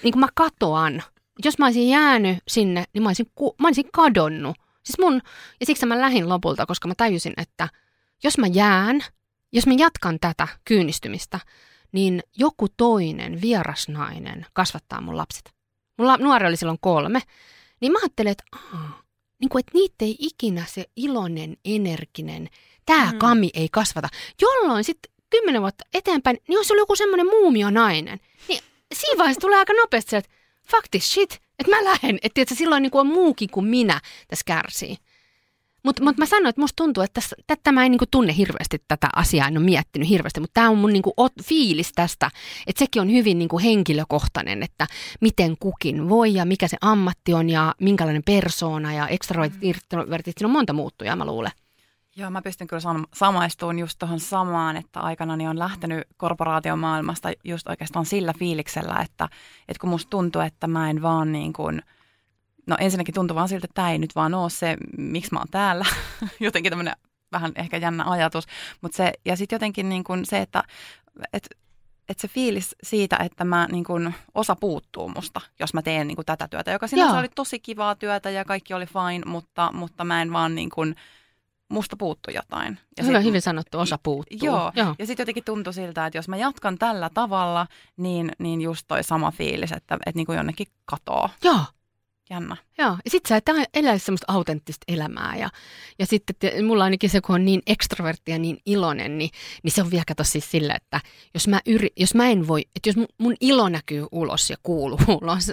niin kuin mä katoan. Jos mä olisin jäänyt sinne, niin mä olisin, mä olisin kadonnut. Siis mun, ja siksi mä lähdin lopulta, koska mä tajusin, että jos mä jään, jos mä jatkan tätä kyynistymistä, niin joku toinen vierasnainen kasvattaa mun lapset. Mun nuori oli silloin kolme. Niin mä ajattelin, että, aah, niin kuin, että niitä ei ikinä se iloinen, energinen, tämä mm. kami ei kasvata. Jolloin sitten kymmenen vuotta eteenpäin, niin jos oli joku semmoinen muumionainen, niin siinä vaiheessa tulee aika nopeasti että fuck this shit, että mä lähden. Että silloin niin kuin on muukin kuin minä tässä kärsii. Mutta mut mä sanoin, että musta tuntuu, että tässä, tätä mä en niinku tunne hirveästi tätä asiaa, en ole miettinyt hirveästi, mutta tämä on mun niinku ot, fiilis tästä, että sekin on hyvin niinku henkilökohtainen, että miten kukin voi ja mikä se ammatti on ja minkälainen persoona ja extrovertit, mm. siinä on monta muuttujaa mä luulen. Joo, mä pystyn kyllä samaistumaan just tuohon samaan, että aikanani on lähtenyt korporaatiomaailmasta just oikeastaan sillä fiiliksellä, että, että kun musta tuntuu, että mä en vaan niin kuin, no ensinnäkin tuntuu vaan siltä, että tämä ei nyt vaan ole se, miksi mä oon täällä. jotenkin tämmöinen vähän ehkä jännä ajatus, mutta se, ja sitten jotenkin niin kuin se, että, että että se fiilis siitä, että mä niin kun, osa puuttuu musta, jos mä teen niin kun, tätä työtä, joka sinänsä oli tosi kivaa työtä ja kaikki oli fine, mutta, mutta mä en vaan niin kun, musta puuttu jotain. Ja Hyvä, sit, hyvin sanottu, osa puuttuu. Joo, joo. ja sitten jotenkin tuntui siltä, että jos mä jatkan tällä tavalla, niin, niin just toi sama fiilis, että, että niin kuin jonnekin katoo. Joo. Jännä. Joo, ja sit sä et eläisi semmoista autenttista elämää. Ja, ja sitten te, mulla ainakin se, kun on niin ekstrovertti ja niin iloinen, niin, niin se on vielä kato siis sillä, että jos mä, yri, jos mä en voi, että jos mun, mun ilo näkyy ulos ja kuuluu ulos,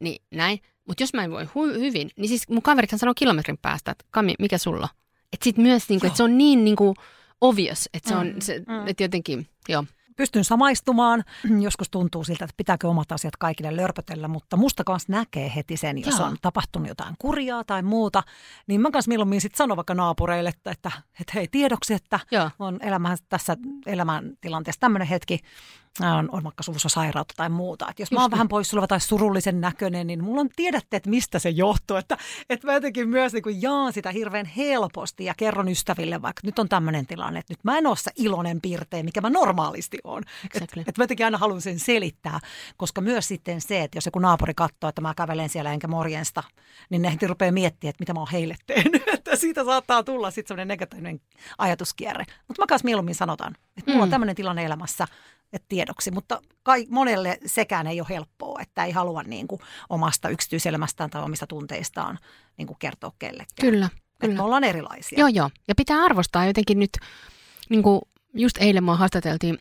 niin näin. Mutta jos mä en voi hu- hyvin, niin siis mun kaverithan sanoo kilometrin päästä, että Kami, mikä sulla että sit myös, niinku, että se on niin niinku obvious, että se on, mm, se, mm. että jotenkin, joo. Pystyn samaistumaan. Joskus tuntuu siltä, että pitääkö omat asiat kaikille lörpötellä, mutta musta kanssa näkee heti sen, jos Joo. on tapahtunut jotain kurjaa tai muuta. Niin mä kanssa milloin sitten sanon vaikka naapureille, että, että, että hei tiedoksi, että Joo. on elämä, tässä elämäntilanteessa tämmöinen hetki on, on vaikka suvussa sairautta tai muuta. Et jos Just mä oon niin. vähän poissuleva tai surullisen näköinen, niin mulla on tiedätte, että mistä se johtuu. Että, että mä jotenkin myös niin kuin jaan sitä hirveän helposti ja kerron ystäville, vaikka nyt on tämmöinen tilanne, että nyt mä en ole se iloinen piirtee, mikä mä normaalisti on. Exactly. Että et mä jotenkin aina haluan sen selittää, koska myös sitten se, että jos joku naapuri katsoo, että mä kävelen siellä enkä morjensta, niin ne heti rupeaa miettimään, että mitä mä oon heille tehnyt. Että siitä saattaa tulla sitten semmoinen negatiivinen ajatuskierre. Mutta mä kanssa mieluummin sanotaan, että mulla mm. on tämmöinen tilanne elämässä, että tiedoksi, mutta kai, monelle sekään ei ole helppoa, että ei halua niin kuin omasta yksityiselämästään tai omista tunteistaan niin kuin kertoa kellekään. Kyllä, kyllä. me ollaan erilaisia. Joo, joo. Ja pitää arvostaa jotenkin nyt, niin kuin just eilen mua haastateltiin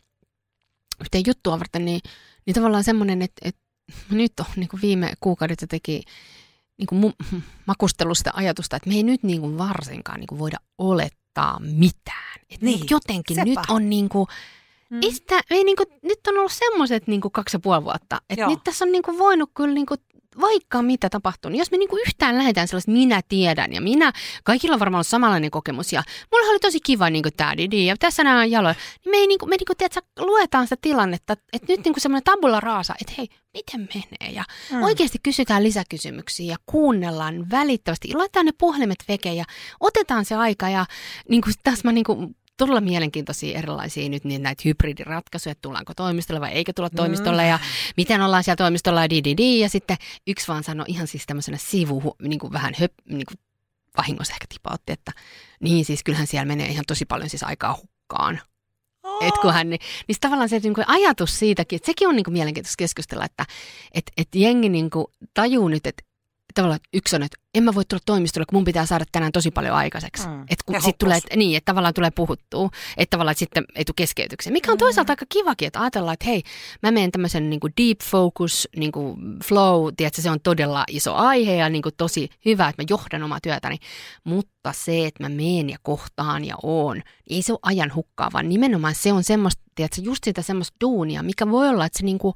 yhteen juttua varten, niin, niin tavallaan semmoinen, että, että nyt on niin kuin viime kuukaudet teki niin kuin mu- makustelusta ajatusta, että me ei nyt niin kuin varsinkaan niin kuin voida olettaa mitään. Että niin, jotenkin sepä. nyt on niin kuin, Mm. Ei sitä, ei niinku, nyt on ollut semmoiset niinku kaksi ja puoli vuotta, että nyt tässä on niinku voinut kyllä niinku vaikka mitä tapahtuu, niin jos me niinku yhtään lähdetään sellaista minä tiedän ja minä, kaikilla on varmaan ollut samanlainen kokemus ja mulla oli tosi kiva niinku tämä didi ja tässä nämä jaloja, niin me, ei niinku, me niinku, tiedätkö, luetaan sitä tilannetta, että nyt niinku semmoinen tabula raasa, että hei, miten menee ja mm. oikeasti kysytään lisäkysymyksiä ja kuunnellaan välittävästi, laitetaan ne puhelimet veke ja otetaan se aika ja niinku, tässä mä niinku todella mielenkiintoisia erilaisia nyt niin näitä hybridiratkaisuja, että tullaanko toimistolle vai eikö tulla toimistolle mm. ja miten ollaan siellä toimistolla ja di. Ja sitten yksi vaan sanoi ihan siis tämmöisenä sivu, niin kuin vähän höp, niin kuin vahingossa ehkä tipautti, että niin siis kyllähän siellä menee ihan tosi paljon siis aikaa hukkaan. Et kun hän, niin, niin tavallaan se niin kuin ajatus siitäkin, että sekin on niin kuin mielenkiintoista keskustella, että et, et jengi niin kuin tajuu nyt, että tavallaan yksi on, että en mä voi tulla toimistolle, kun mun pitää saada tänään tosi paljon aikaiseksi. Mm. Että kun Ja sit tulee, että, niin, että tavallaan tulee puhuttua, että tavallaan että sitten ei tule keskeytyksiä. Mikä on toisaalta aika kivakin, että ajatellaan, että hei, mä menen tämmöisen niin kuin deep focus, niin kuin flow, tiedätkö, se on todella iso aihe ja niin kuin tosi hyvä, että mä johdan omaa työtäni. Mutta se, että mä meen ja kohtaan ja oon, niin ei se ole ajan hukkaa, vaan nimenomaan se on semmoista, tiedätkö, just sitä semmoista duunia, mikä voi olla, että se niin kuin,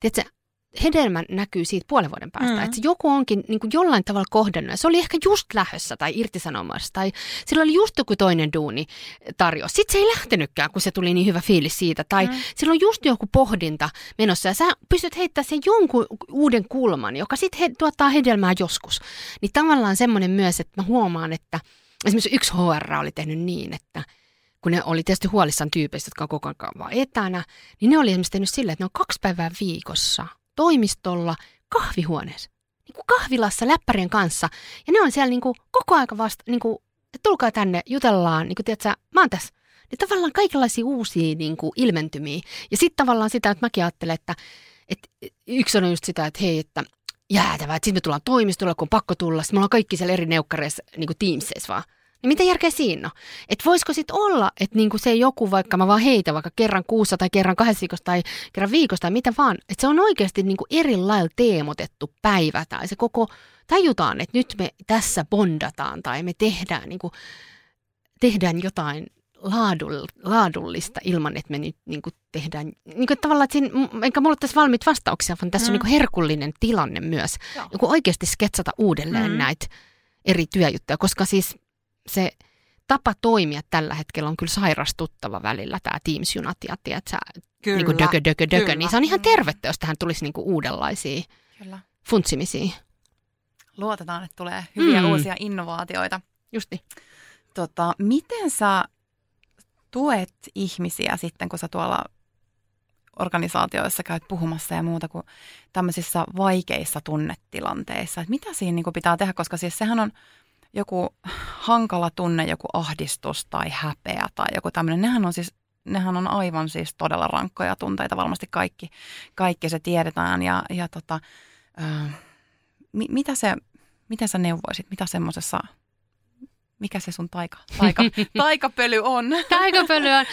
tiedätkö, hedelmä näkyy siitä puolen vuoden päästä. Mm. Että joku onkin niin kuin jollain tavalla kohdannut. Ja se oli ehkä just lähössä tai irtisanomassa tai sillä oli just joku toinen duuni tarjous. Sitten se ei lähtenytkään, kun se tuli niin hyvä fiilis siitä. Tai mm. sillä on just joku pohdinta menossa ja sä pystyt heittämään sen jonkun uuden kulman, joka sitten he, tuottaa hedelmää joskus. Niin tavallaan semmoinen myös, että mä huomaan, että esimerkiksi yksi HR oli tehnyt niin, että kun ne oli tietysti huolissaan tyypeistä, jotka on koko ajan vaan etänä, niin ne oli esimerkiksi tehnyt silleen, että ne on kaksi päivää viikossa toimistolla kahvihuoneessa. Niin kuin kahvilassa läppärien kanssa. Ja ne on siellä niin kuin koko aika vasta, niin kuin, että tulkaa tänne, jutellaan, niin kuin tiedätkö, mä oon tässä. Niin tavallaan kaikenlaisia uusia niin kuin ilmentymiä. Ja sitten tavallaan sitä, että mäkin ajattelen, että, että yksi on just sitä, että hei, että jäätävää, että sitten me tullaan toimistolle, kun on pakko tulla. Sitten me ollaan kaikki siellä eri neukkareissa, niin kuin Teamsissa vaan. Niin mitä järkeä siinä on? Että voisiko sitten olla, että niinku se joku, vaikka mä vaan heitä vaikka kerran kuussa tai kerran kahdessa viikossa tai kerran viikossa tai mitä vaan, että se on oikeasti niinku eri lailla teemotettu päivä tai se koko, tajutaan, että nyt me tässä bondataan tai me tehdään, niinku, tehdään jotain laadull, laadullista ilman, että me nyt niinku tehdään, niinku, että tavallaan, että siinä, enkä mulla ole tässä valmiit vastauksia, vaan tässä mm. on niinku herkullinen tilanne myös. Joo. Joku oikeasti sketsata uudelleen mm. näitä eri työjuttuja, koska siis se tapa toimia tällä hetkellä on kyllä sairastuttava välillä, tämä Teams-junat ja tiedätkö, Kyllä. niin kuin dökö, dökö, dökö, Kyllä. niin se on ihan tervettä, jos tähän tulisi niin kuin uudenlaisia Kyllä. funtsimisia. Luotetaan, että tulee hyviä Mm. uusia innovaatioita. Just niin. Tota, miten sä tuet ihmisiä sitten, kun sä tuolla organisaatioissa käyt puhumassa ja muuta kuin tämmöisissä vaikeissa tunnetilanteissa. Et mitä siinä niin pitää tehdä, koska siis sehän on joku hankala tunne, joku ahdistus tai häpeä tai joku tämmöinen. Nehän on siis nehän on aivan siis todella rankkoja tunteita, varmasti kaikki, kaikki se tiedetään. Ja, ja tota, ää, mi, mitä se, mitä sä neuvoisit, mitä semmoisessa, mikä se sun taika, taika, taikapöly on? Taikapöly on,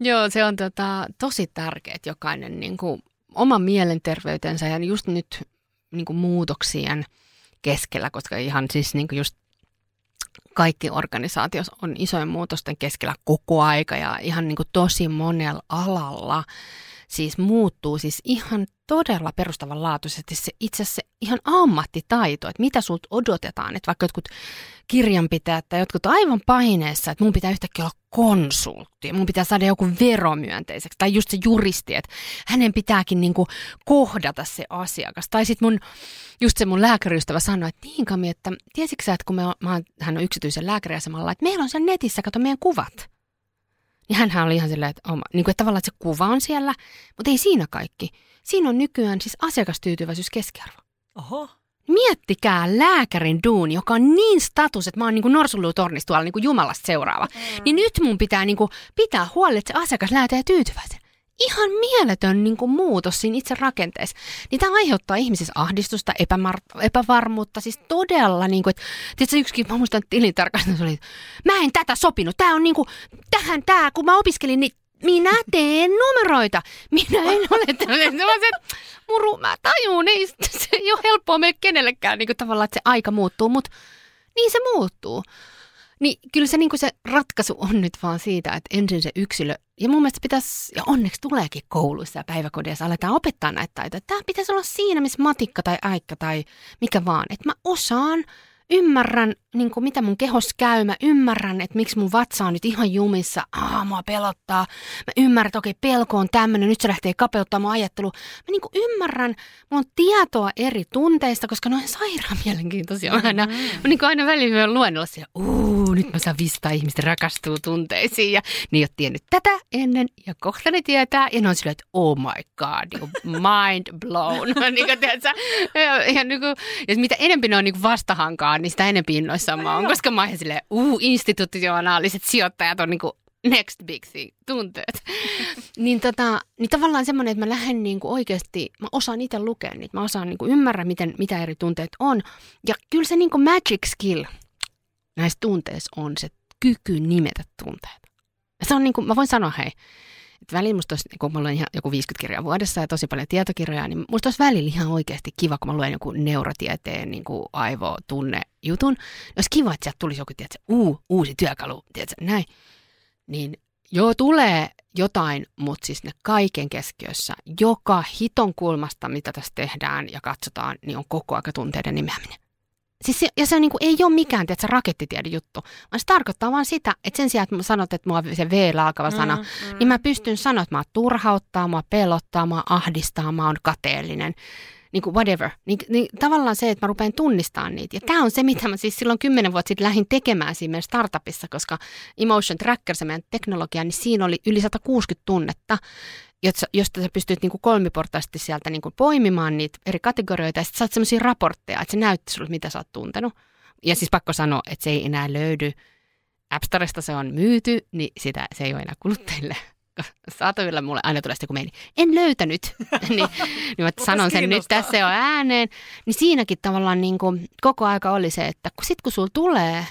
joo, se on tota, tosi tärkeää, että jokainen niin kuin, oman mielenterveytensä ja just nyt niin kuin, muutoksien keskellä, koska ihan siis niin kuin just kaikki organisaatiot on isojen muutosten keskellä koko aika ja ihan niin kuin tosi monella alalla. Siis muuttuu siis ihan todella perustavanlaatuisesti se itse asiassa ihan ammattitaito, että mitä sulta odotetaan, että vaikka jotkut kirjanpitäjät tai jotkut aivan paineessa, että mun pitää yhtäkkiä olla konsultti, mun pitää saada joku veromyönteiseksi, tai just se juristi, että hänen pitääkin niinku kohdata se asiakas. Tai sitten mun, just se mun lääkäriystävä sanoi, että niin Kami, että tiesitkö sä, että kun me mä hän on yksityisen lääkäriasemalla, että meillä on siellä netissä, kato meidän kuvat. Niin hänhän oli ihan silleen, että, niin kuin, että tavallaan että se kuva on siellä, mutta ei siinä kaikki. Siinä on nykyään siis asiakastyytyväisyys keskiarvo. Oho. Miettikää lääkärin duuni, joka on niin status, että mä oon niin norsulutornista tuolla niin kuin Jumalasta seuraava. Mm. Niin nyt mun pitää niin kuin pitää huoli, että se asiakas lähtee tyytyväisen. Ihan mieletön niin kuin muutos siinä itse rakenteessa. Niin tämä aiheuttaa ihmisissä ahdistusta, epämar- epävarmuutta, siis todella, niin kuin, että tiedätkö, yksikin, mä muistan tilintarkastus oli, että mä en tätä sopinut, tämä on niin kuin, tähän tämä, kun mä opiskelin, niin minä teen numeroita. Minä en ole tämmöinen. Se on se, muru, mä tajun, ei, se ei ole helppoa meille kenellekään niin kuin tavallaan, että se aika muuttuu, mutta niin se muuttuu. Niin kyllä se, niin se ratkaisu on nyt vaan siitä, että ensin se yksilö, ja mun mielestä pitäisi, ja onneksi tuleekin kouluissa ja päiväkodeissa, aletaan opettaa näitä taitoja. Tämä pitäisi olla siinä, missä matikka tai äikkä tai mikä vaan, että mä osaan, ymmärrän, niin kuin mitä mun kehos käy, mä ymmärrän, että miksi mun vatsa on nyt ihan jumissa, Aa, mua pelottaa, mä ymmärrän, että okei, pelko on tämmöinen, nyt se lähtee kapeuttaa mun ajattelu. Mä niin kuin ymmärrän, mulla on tietoa eri tunteista, koska ne on sairaan mielenkiintoisia. Mä aina, mä niin kuin aina välillä luennolla siellä, uu, nyt mä saan 500 ihmistä rakastuu tunteisiin ja ne ei ole tiennyt tätä ennen ja kohta ne tietää ja ne on silleen, että oh my god, niin kuin mind blown. niin kuin, tiedätkö, ja, ja, niin kuin, ja mitä enemmän ne on niin kuin vastahankaan, niin sitä enemmän innoissaan mä oon, koska mä oon silleen, uu, institutionaaliset sijoittajat on niin kuin next big thing, tunteet. niin, tota, niin tavallaan semmoinen, että mä lähden niinku oikeasti, mä osaan itse lukea niitä, mä osaan niinku ymmärrä, miten, mitä eri tunteet on. Ja kyllä se niinku magic skill näissä tunteissa on se kyky nimetä tunteet. Ja se on niinku, mä voin sanoa hei, että välillä musta olisi, kun mä luen ihan joku 50 kirjaa vuodessa ja tosi paljon tietokirjoja, niin musta olisi välillä ihan oikeasti kiva, kun mä luen joku neurotieteen niin kuin aivotunne jutun. Olisi kiva, että sieltä tulisi joku, tiedätkö, uu, uusi työkalu, tiedätkö, näin. Niin joo, tulee jotain, mutta siis ne kaiken keskiössä, joka hiton kulmasta, mitä tässä tehdään ja katsotaan, niin on koko aika tunteiden nimeäminen. Siis se, ja se niin kuin, ei ole mikään tiedätkö, rakettitiede juttu, vaan se tarkoittaa vaan sitä, että sen sijaan, että mä sanot, että mua se V alkava sana, mm, mm, niin mä pystyn sanoa, että mä turhauttaa, mä pelottaa, mä ahdistaa, mä oon kateellinen niin kuin whatever. Niin, niin tavallaan se, että mä rupean tunnistamaan niitä. Ja tämä on se, mitä mä siis silloin kymmenen vuotta sitten lähdin tekemään siinä meidän startupissa, koska Emotion Tracker, se meidän teknologia, niin siinä oli yli 160 tunnetta, josta sä pystyt niin kuin kolmiportaisesti sieltä niin kuin poimimaan niitä eri kategorioita ja sitten saat sellaisia raportteja, että se näytti sulle, mitä sä oot tuntenut. Ja siis pakko sanoa, että se ei enää löydy. Appstarista se on myyty, niin sitä, se ei ole enää kuluttajille saatavilla mulle aina tulee sitten joku meini, en löytänyt, niin, niin mä sanon sen nyt tässä jo ääneen. Niin siinäkin tavallaan niin kuin koko aika oli se, että kun sit kun sulla tulee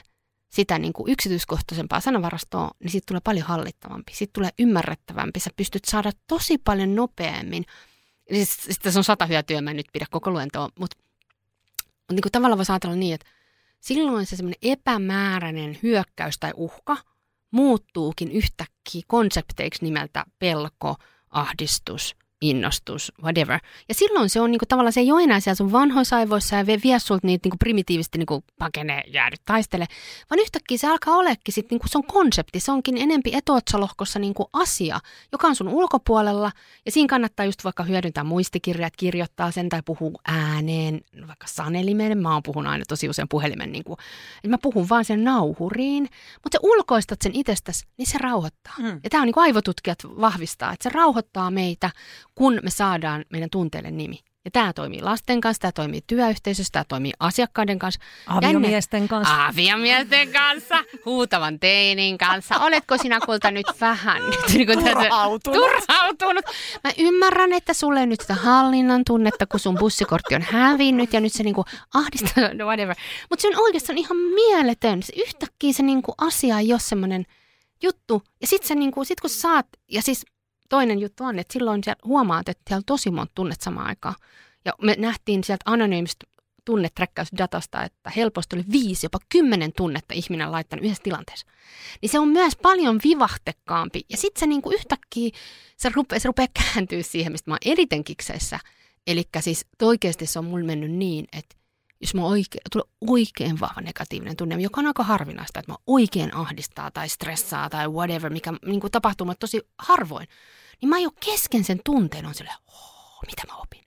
sitä niin kuin yksityiskohtaisempaa sanavarastoa, niin siitä tulee paljon hallittavampi, siitä tulee ymmärrettävämpi, sä pystyt saada tosi paljon nopeammin. Siis, sitten se on sata hyötyä, mä en nyt pidä koko luentoa, mutta, mutta niin kuin tavallaan voisi ajatella niin, että silloin se semmoinen epämääräinen hyökkäys tai uhka muuttuukin yhtäkkiä konsepteiksi nimeltä pelko, ahdistus, innostus, whatever. Ja silloin se on niinku, tavallaan, se ei ole enää siellä sun vanhoissa aivoissa ja vie, vie sulta niitä niinku, primitiivisesti niinku, pakene, jäädy, taistele, vaan yhtäkkiä se alkaa olekin sit, niinku, se on konsepti, se onkin enempi etuotsalohkossa niinku, asia, joka on sun ulkopuolella ja siinä kannattaa just vaikka hyödyntää muistikirjat, kirjoittaa sen tai puhua ääneen, vaikka sanelimeen, mä oon puhun aina tosi usein puhelimen, niinku, että mä puhun vaan sen nauhuriin, mutta sä ulkoistat sen itsestäsi, niin se rauhoittaa. Mm. Ja tämä on niinku aivotutkijat vahvistaa, että se rauhoittaa meitä, kun me saadaan meidän tunteille nimi. Ja tämä toimii lasten kanssa, tämä toimii työyhteisössä, tämä toimii asiakkaiden kanssa. Aviomiesten kanssa. Aviomiesten kanssa, huutavan teinin kanssa. Oletko sinä kulta nyt vähän niin turhautunut. turhautunut? Mä ymmärrän, että sulle nyt sitä hallinnan tunnetta, kun sun bussikortti on hävinnyt ja nyt se niinku ahdistaa, no whatever. Mutta se on oikeastaan ihan mieletön. Se yhtäkkiä se niinku asia ei ole semmoinen juttu. Ja sitten niinku, sit kun saat, ja siis toinen juttu on, että silloin sä huomaat, että siellä on tosi monta tunnet samaan aikaan. Ja me nähtiin sieltä anonyymistä tunneträkkäysdatasta, että helposti oli viisi, jopa kymmenen tunnetta ihminen laittanut yhdessä tilanteessa. Niin se on myös paljon vivahtekaampi. Ja sitten se niinku yhtäkkiä, se rupeaa, se rupeaa kääntyä siihen, mistä mä oon eniten kikseissä. Eli siis oikeasti se on mulle mennyt niin, että jos mä oikein, tulee oikein vahva negatiivinen tunne, joka on aika harvinaista, että mä oikein ahdistaa tai stressaa tai whatever, mikä niin kuin tapahtuu tosi harvoin, niin mä jo kesken sen tunteen on silleen, oh, mitä mä opin?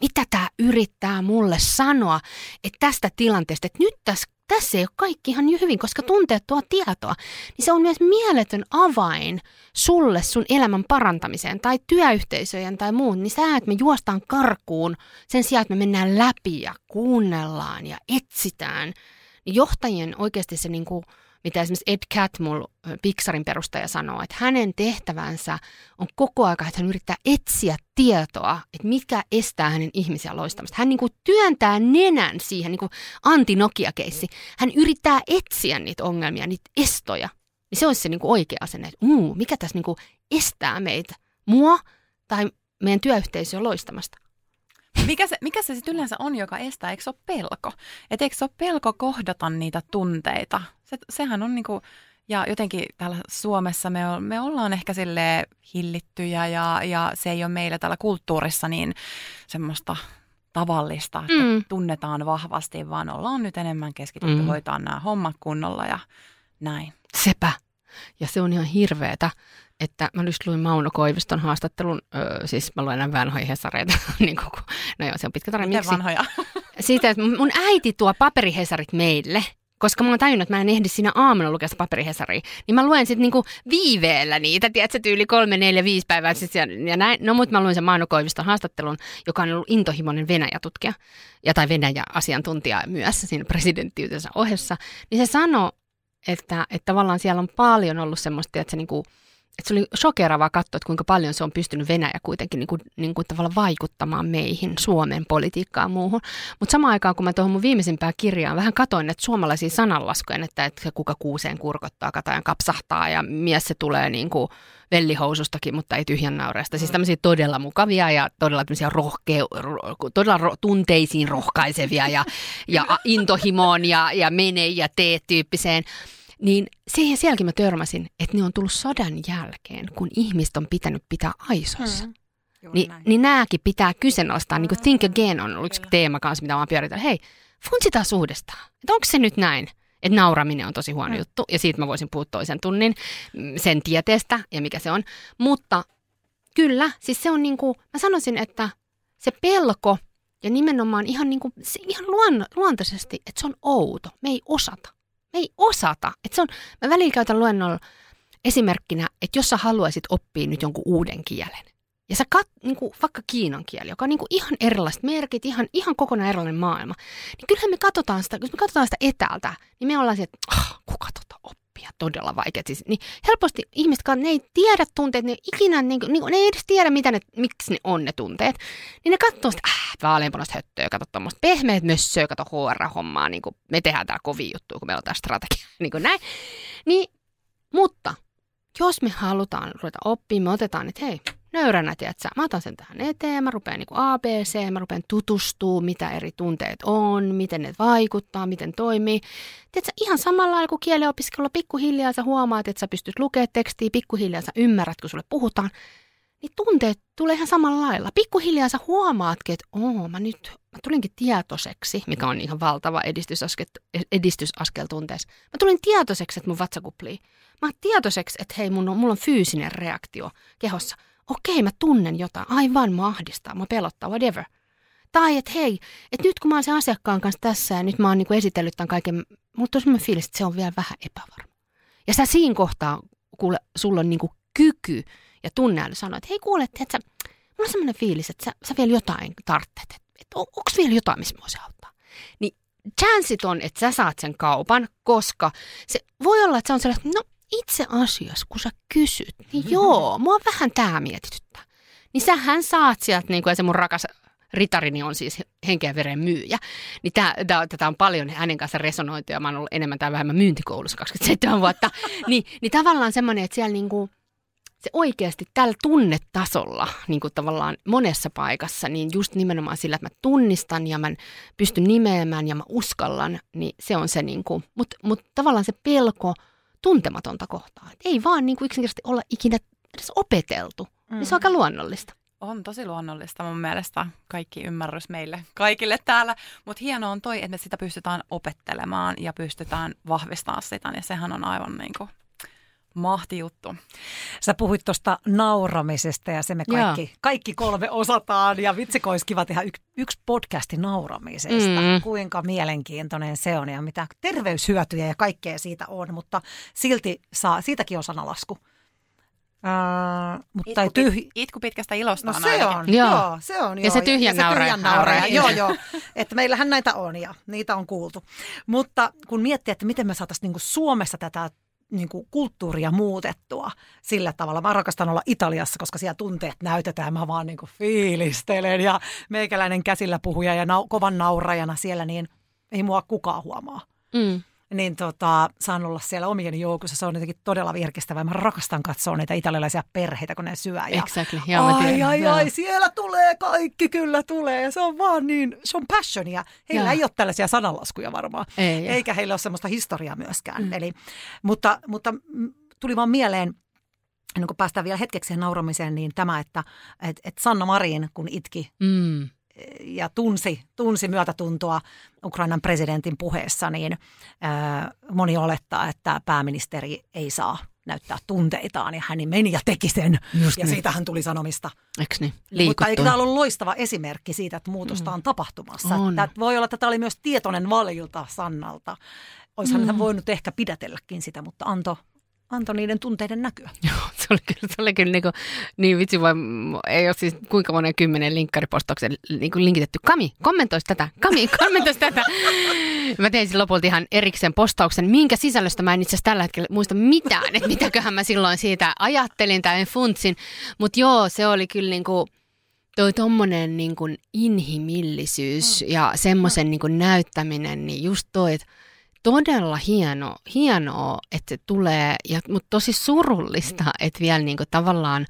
Mitä tämä yrittää mulle sanoa, että tästä tilanteesta, että nyt tässä, tässä ei ole kaikki ihan niin hyvin, koska tunteet tuo tietoa, niin se on myös mieletön avain sulle sun elämän parantamiseen tai työyhteisöjen tai muun, niin sä, että me juostaan karkuun sen sijaan, että me mennään läpi ja kuunnellaan ja etsitään, niin johtajien oikeasti se niin kuin, mitä esimerkiksi Ed Catmull, Pixarin perustaja, sanoo, että hänen tehtävänsä on koko aika, että hän yrittää etsiä tietoa, että mikä estää hänen ihmisiä loistamasta. Hän niin kuin työntää nenän siihen, niin kuin anti Nokia-keissi. Hän yrittää etsiä niitä ongelmia, niitä estoja. Niin se olisi se niin kuin oikea asenne, että uu, mikä tässä niin kuin estää meitä, mua tai meidän työyhteisöä loistamasta. Mikä se, mikä se sitten yleensä on, joka estää? Eikö se ole pelko? Et eikö se ole pelko kohdata niitä tunteita? Se, sehän on niinku, ja jotenkin täällä Suomessa me, me ollaan ehkä sille hillittyjä ja, ja se ei ole meillä täällä kulttuurissa niin semmoista tavallista, että mm. tunnetaan vahvasti, vaan ollaan nyt enemmän keskitytty mm. hoitaa nämä hommat kunnolla ja näin. Sepä. Ja se on ihan hirveetä että mä just luin Mauno Koiviston haastattelun, öö, siis mä luen vanhoja hesareita, niin kuin, no joo, se on pitkä tarina. Miten vanhoja? Siitä, että mun äiti tuo paperihesarit meille, koska mä oon tajunnut, että mä en ehdi siinä aamulla lukea paperihesaria, niin mä luen sitten niinku viiveellä niitä, tiedätkö, tyyli kolme, neljä, viisi päivää sit ja, ja näin. No mutta mä luin sen Mauno Koiviston haastattelun, joka on ollut intohimoinen Venäjä-tutkija, ja tai Venäjä-asiantuntija myös siinä presidenttiytensä ohessa, niin se sanoi, että, että tavallaan siellä on paljon ollut semmoista, että se niin kuin, että se oli shokeravaa katsoa, että kuinka paljon se on pystynyt Venäjä kuitenkin niin kuin, niin kuin tavallaan vaikuttamaan meihin, Suomen politiikkaan muuhun. Mutta samaan aikaan, kun mä tuohon mun viimeisimpään kirjaan vähän katoin että suomalaisia sananlaskuja, että, että kuka kuuseen kurkottaa, katajan kapsahtaa ja mies se tulee niin kuin vellihousustakin, mutta ei tyhjän naureesta. Siis tämmöisiä todella mukavia ja todella rohkeu, ro, todella ro, tunteisiin rohkaisevia ja, ja intohimoon ja, ja mene ja tee tyyppiseen. Niin siihen sielläkin mä törmäsin, että ne on tullut sodan jälkeen, kun ihmiset on pitänyt pitää aisoissa. Hmm. Ni, niin nääkin pitää kyseenalaistaa, niin kuin Think Again on ollut yksi teema kanssa, mitä mä pyöritellyt. Hei, funtsitaan uudestaan. Että onko se nyt näin? Että nauraminen on tosi huono hmm. juttu, ja siitä mä voisin puhua toisen tunnin mm, sen tieteestä ja mikä se on. Mutta kyllä, siis se on niin kuin, mä sanoisin, että se pelko ja nimenomaan ihan, niin kuin, se ihan luon, luontaisesti, että se on outo. Me ei osata. Me ei osata. Että se on, mä välillä käytän luennolla esimerkkinä, että jos sä haluaisit oppia nyt jonkun uuden kielen, ja sä kat, niin kuin vaikka kiinan kieli, joka on niin kuin ihan erilaiset merkit, ihan, ihan kokonaan erilainen maailma, niin kyllähän me katsotaan sitä, jos me katsotaan sitä etäältä, niin me ollaan se, että oh, kuka tota oppia, todella vaikeat. Siis, niin helposti ihmiset, ne ei tiedä tunteet, ne ei ikinä, niin kuin, ne ei edes tiedä, mitä ne, miksi ne on ne tunteet, niin ne katsoo sitä, äh, vaaleanpunaista höttöä, kato tuommoista pehmeät mössöä, kato HR-hommaa, niin kuin me tehdään tämä kovin juttu, kun meillä on tämä strategia, niin kuin näin. Niin, mutta jos me halutaan ruveta oppimaan, me otetaan, että hei, nöyränä, tiedätkö? Mä otan sen tähän eteen, mä rupean niin ABC, mä rupean tutustuu, mitä eri tunteet on, miten ne vaikuttaa, miten toimii. Tiedätkö, ihan samalla lailla kuin kielenopiskelulla pikkuhiljaa sä huomaat, että sä pystyt lukemaan tekstiä, pikkuhiljaa sä ymmärrät, kun sulle puhutaan, niin tunteet tulee ihan samalla lailla. Pikkuhiljaa sä huomaatkin, että oo, mä nyt mä tulinkin tietoiseksi, mikä on ihan valtava edistysaskel, edistysaskel tunteessa. Mä tulin tietoiseksi, että mun vatsa kuplii. Mä tietoiseksi, että hei, mun on, mulla on fyysinen reaktio kehossa okei, mä tunnen jotain, aivan mä ahdistaa, mä pelottaa, whatever. Tai että hei, että nyt kun mä oon sen asiakkaan kanssa tässä ja nyt mä oon niinku esitellyt tämän kaiken, mutta on fiilis, että se on vielä vähän epävarma. Ja sä siinä kohtaa, kuule, sulla on niinku kyky ja tunneäly sanoa, että hei kuule, että sä, mulla on semmoinen fiilis, että sä, sä vielä jotain tarvitset, että, että on, onko vielä jotain, missä mä voisin auttaa. Niin chanssit on, että sä saat sen kaupan, koska se voi olla, että se on sellainen, no itse asiassa, kun sä kysyt, niin joo, mua vähän tämä mietityttää. Niin sähän saat sieltä, niin kuin, ja se mun rakas ritarini on siis henkeä veren myyjä, niin tää, tää, tätä on paljon hänen kanssa resonoitu ja mä oon ollut enemmän tai vähemmän myyntikoulussa 27 vuotta. niin, niin tavallaan semmoinen, että siellä niinku, se oikeasti tällä tunnetasolla niin kuin tavallaan monessa paikassa, niin just nimenomaan sillä, että mä tunnistan ja mä pystyn nimeämään ja mä uskallan, niin se on se, niin kuin, mutta mut tavallaan se pelko – tuntematonta kohtaa. Ei vaan niin kuin yksinkertaisesti olla ikinä edes opeteltu. Mm. Niin se on aika luonnollista. On tosi luonnollista mun mielestä kaikki ymmärrys meille kaikille täällä, mutta hienoa on toi, että me sitä pystytään opettelemaan ja pystytään vahvistamaan sitä, niin sehän on aivan niin kuin mahti juttu. Sä puhuit tuosta nauramisesta ja se me kaikki, kaikki kolme osataan ja vitsi kiva tehdä yksi, yksi podcasti nauramisesta. Mm. Kuinka mielenkiintoinen se on ja mitä terveyshyötyjä ja kaikkea siitä on, mutta silti saa, siitäkin on sanalasku. Uh, mutta itku, tyh... itku pitkästä ilosta no on se on, joo. joo. se on. Ja joo. se tyhjän nauraja. Joo, joo. Että meillähän näitä on ja niitä on kuultu. Mutta kun miettii, että miten me saataisiin niin Suomessa tätä niin kuin kulttuuria muutettua sillä tavalla. Mä rakastan olla Italiassa, koska siellä tunteet näytetään. Mä vaan niin kuin fiilistelen ja meikäläinen käsillä puhuja ja nau- kovan naurajana siellä, niin ei mua kukaan huomaa. Mm niin tota, saan olla siellä omien joukossa. Se on jotenkin todella virkistävää. Mä rakastan katsoa niitä italialaisia perheitä, kun ne syö. Ja, exactly. Ja ai, ai, ai, siellä tulee kaikki, kyllä tulee. Ja se on vaan niin, se on passionia. Heillä ja. ei ole tällaisia sananlaskuja varmaan. Ei, Eikä heillä ole semmoista historiaa myöskään. Mm. Eli, mutta, mutta tuli vaan mieleen, ennen kuin päästään vielä hetkeksi nauramiseen, niin tämä, että et, et Sanna Marin, kun itki mm ja tunsi, tunsi myötätuntoa Ukrainan presidentin puheessa, niin moni olettaa, että pääministeri ei saa näyttää tunteitaan ja hän meni ja teki sen. Just ja niin. siitä hän tuli sanomista. Eikö niin? Mutta eikö tämä ollut loistava esimerkki siitä, että muutosta on tapahtumassa? On. Tämä voi olla, että tämä oli myös tietoinen valinta Sannalta. Olisihan mm. hän voinut ehkä pidätelläkin sitä, mutta antoi antoi niiden tunteiden näkyä. Joo, se oli kyllä, se oli kyllä niin, kuin, niin vitsi voi, ei ole siis kuinka monen kymmenen linkkaripostauksen niin kuin linkitetty. Kami, kommentoisi tätä, Kami, kommentoisi tätä. Mä tein silloin lopulta ihan erikseen postauksen, minkä sisällöstä mä en itse asiassa tällä hetkellä muista mitään, että mitäköhän mä silloin siitä ajattelin tai funtsin. Mutta joo, se oli kyllä niin kuin, toi tommonen niin kuin inhimillisyys mm. ja semmoisen niin kuin näyttäminen, niin just toi, että todella hieno, hienoa, että se tulee, ja, mutta tosi surullista, että vielä niin kuin tavallaan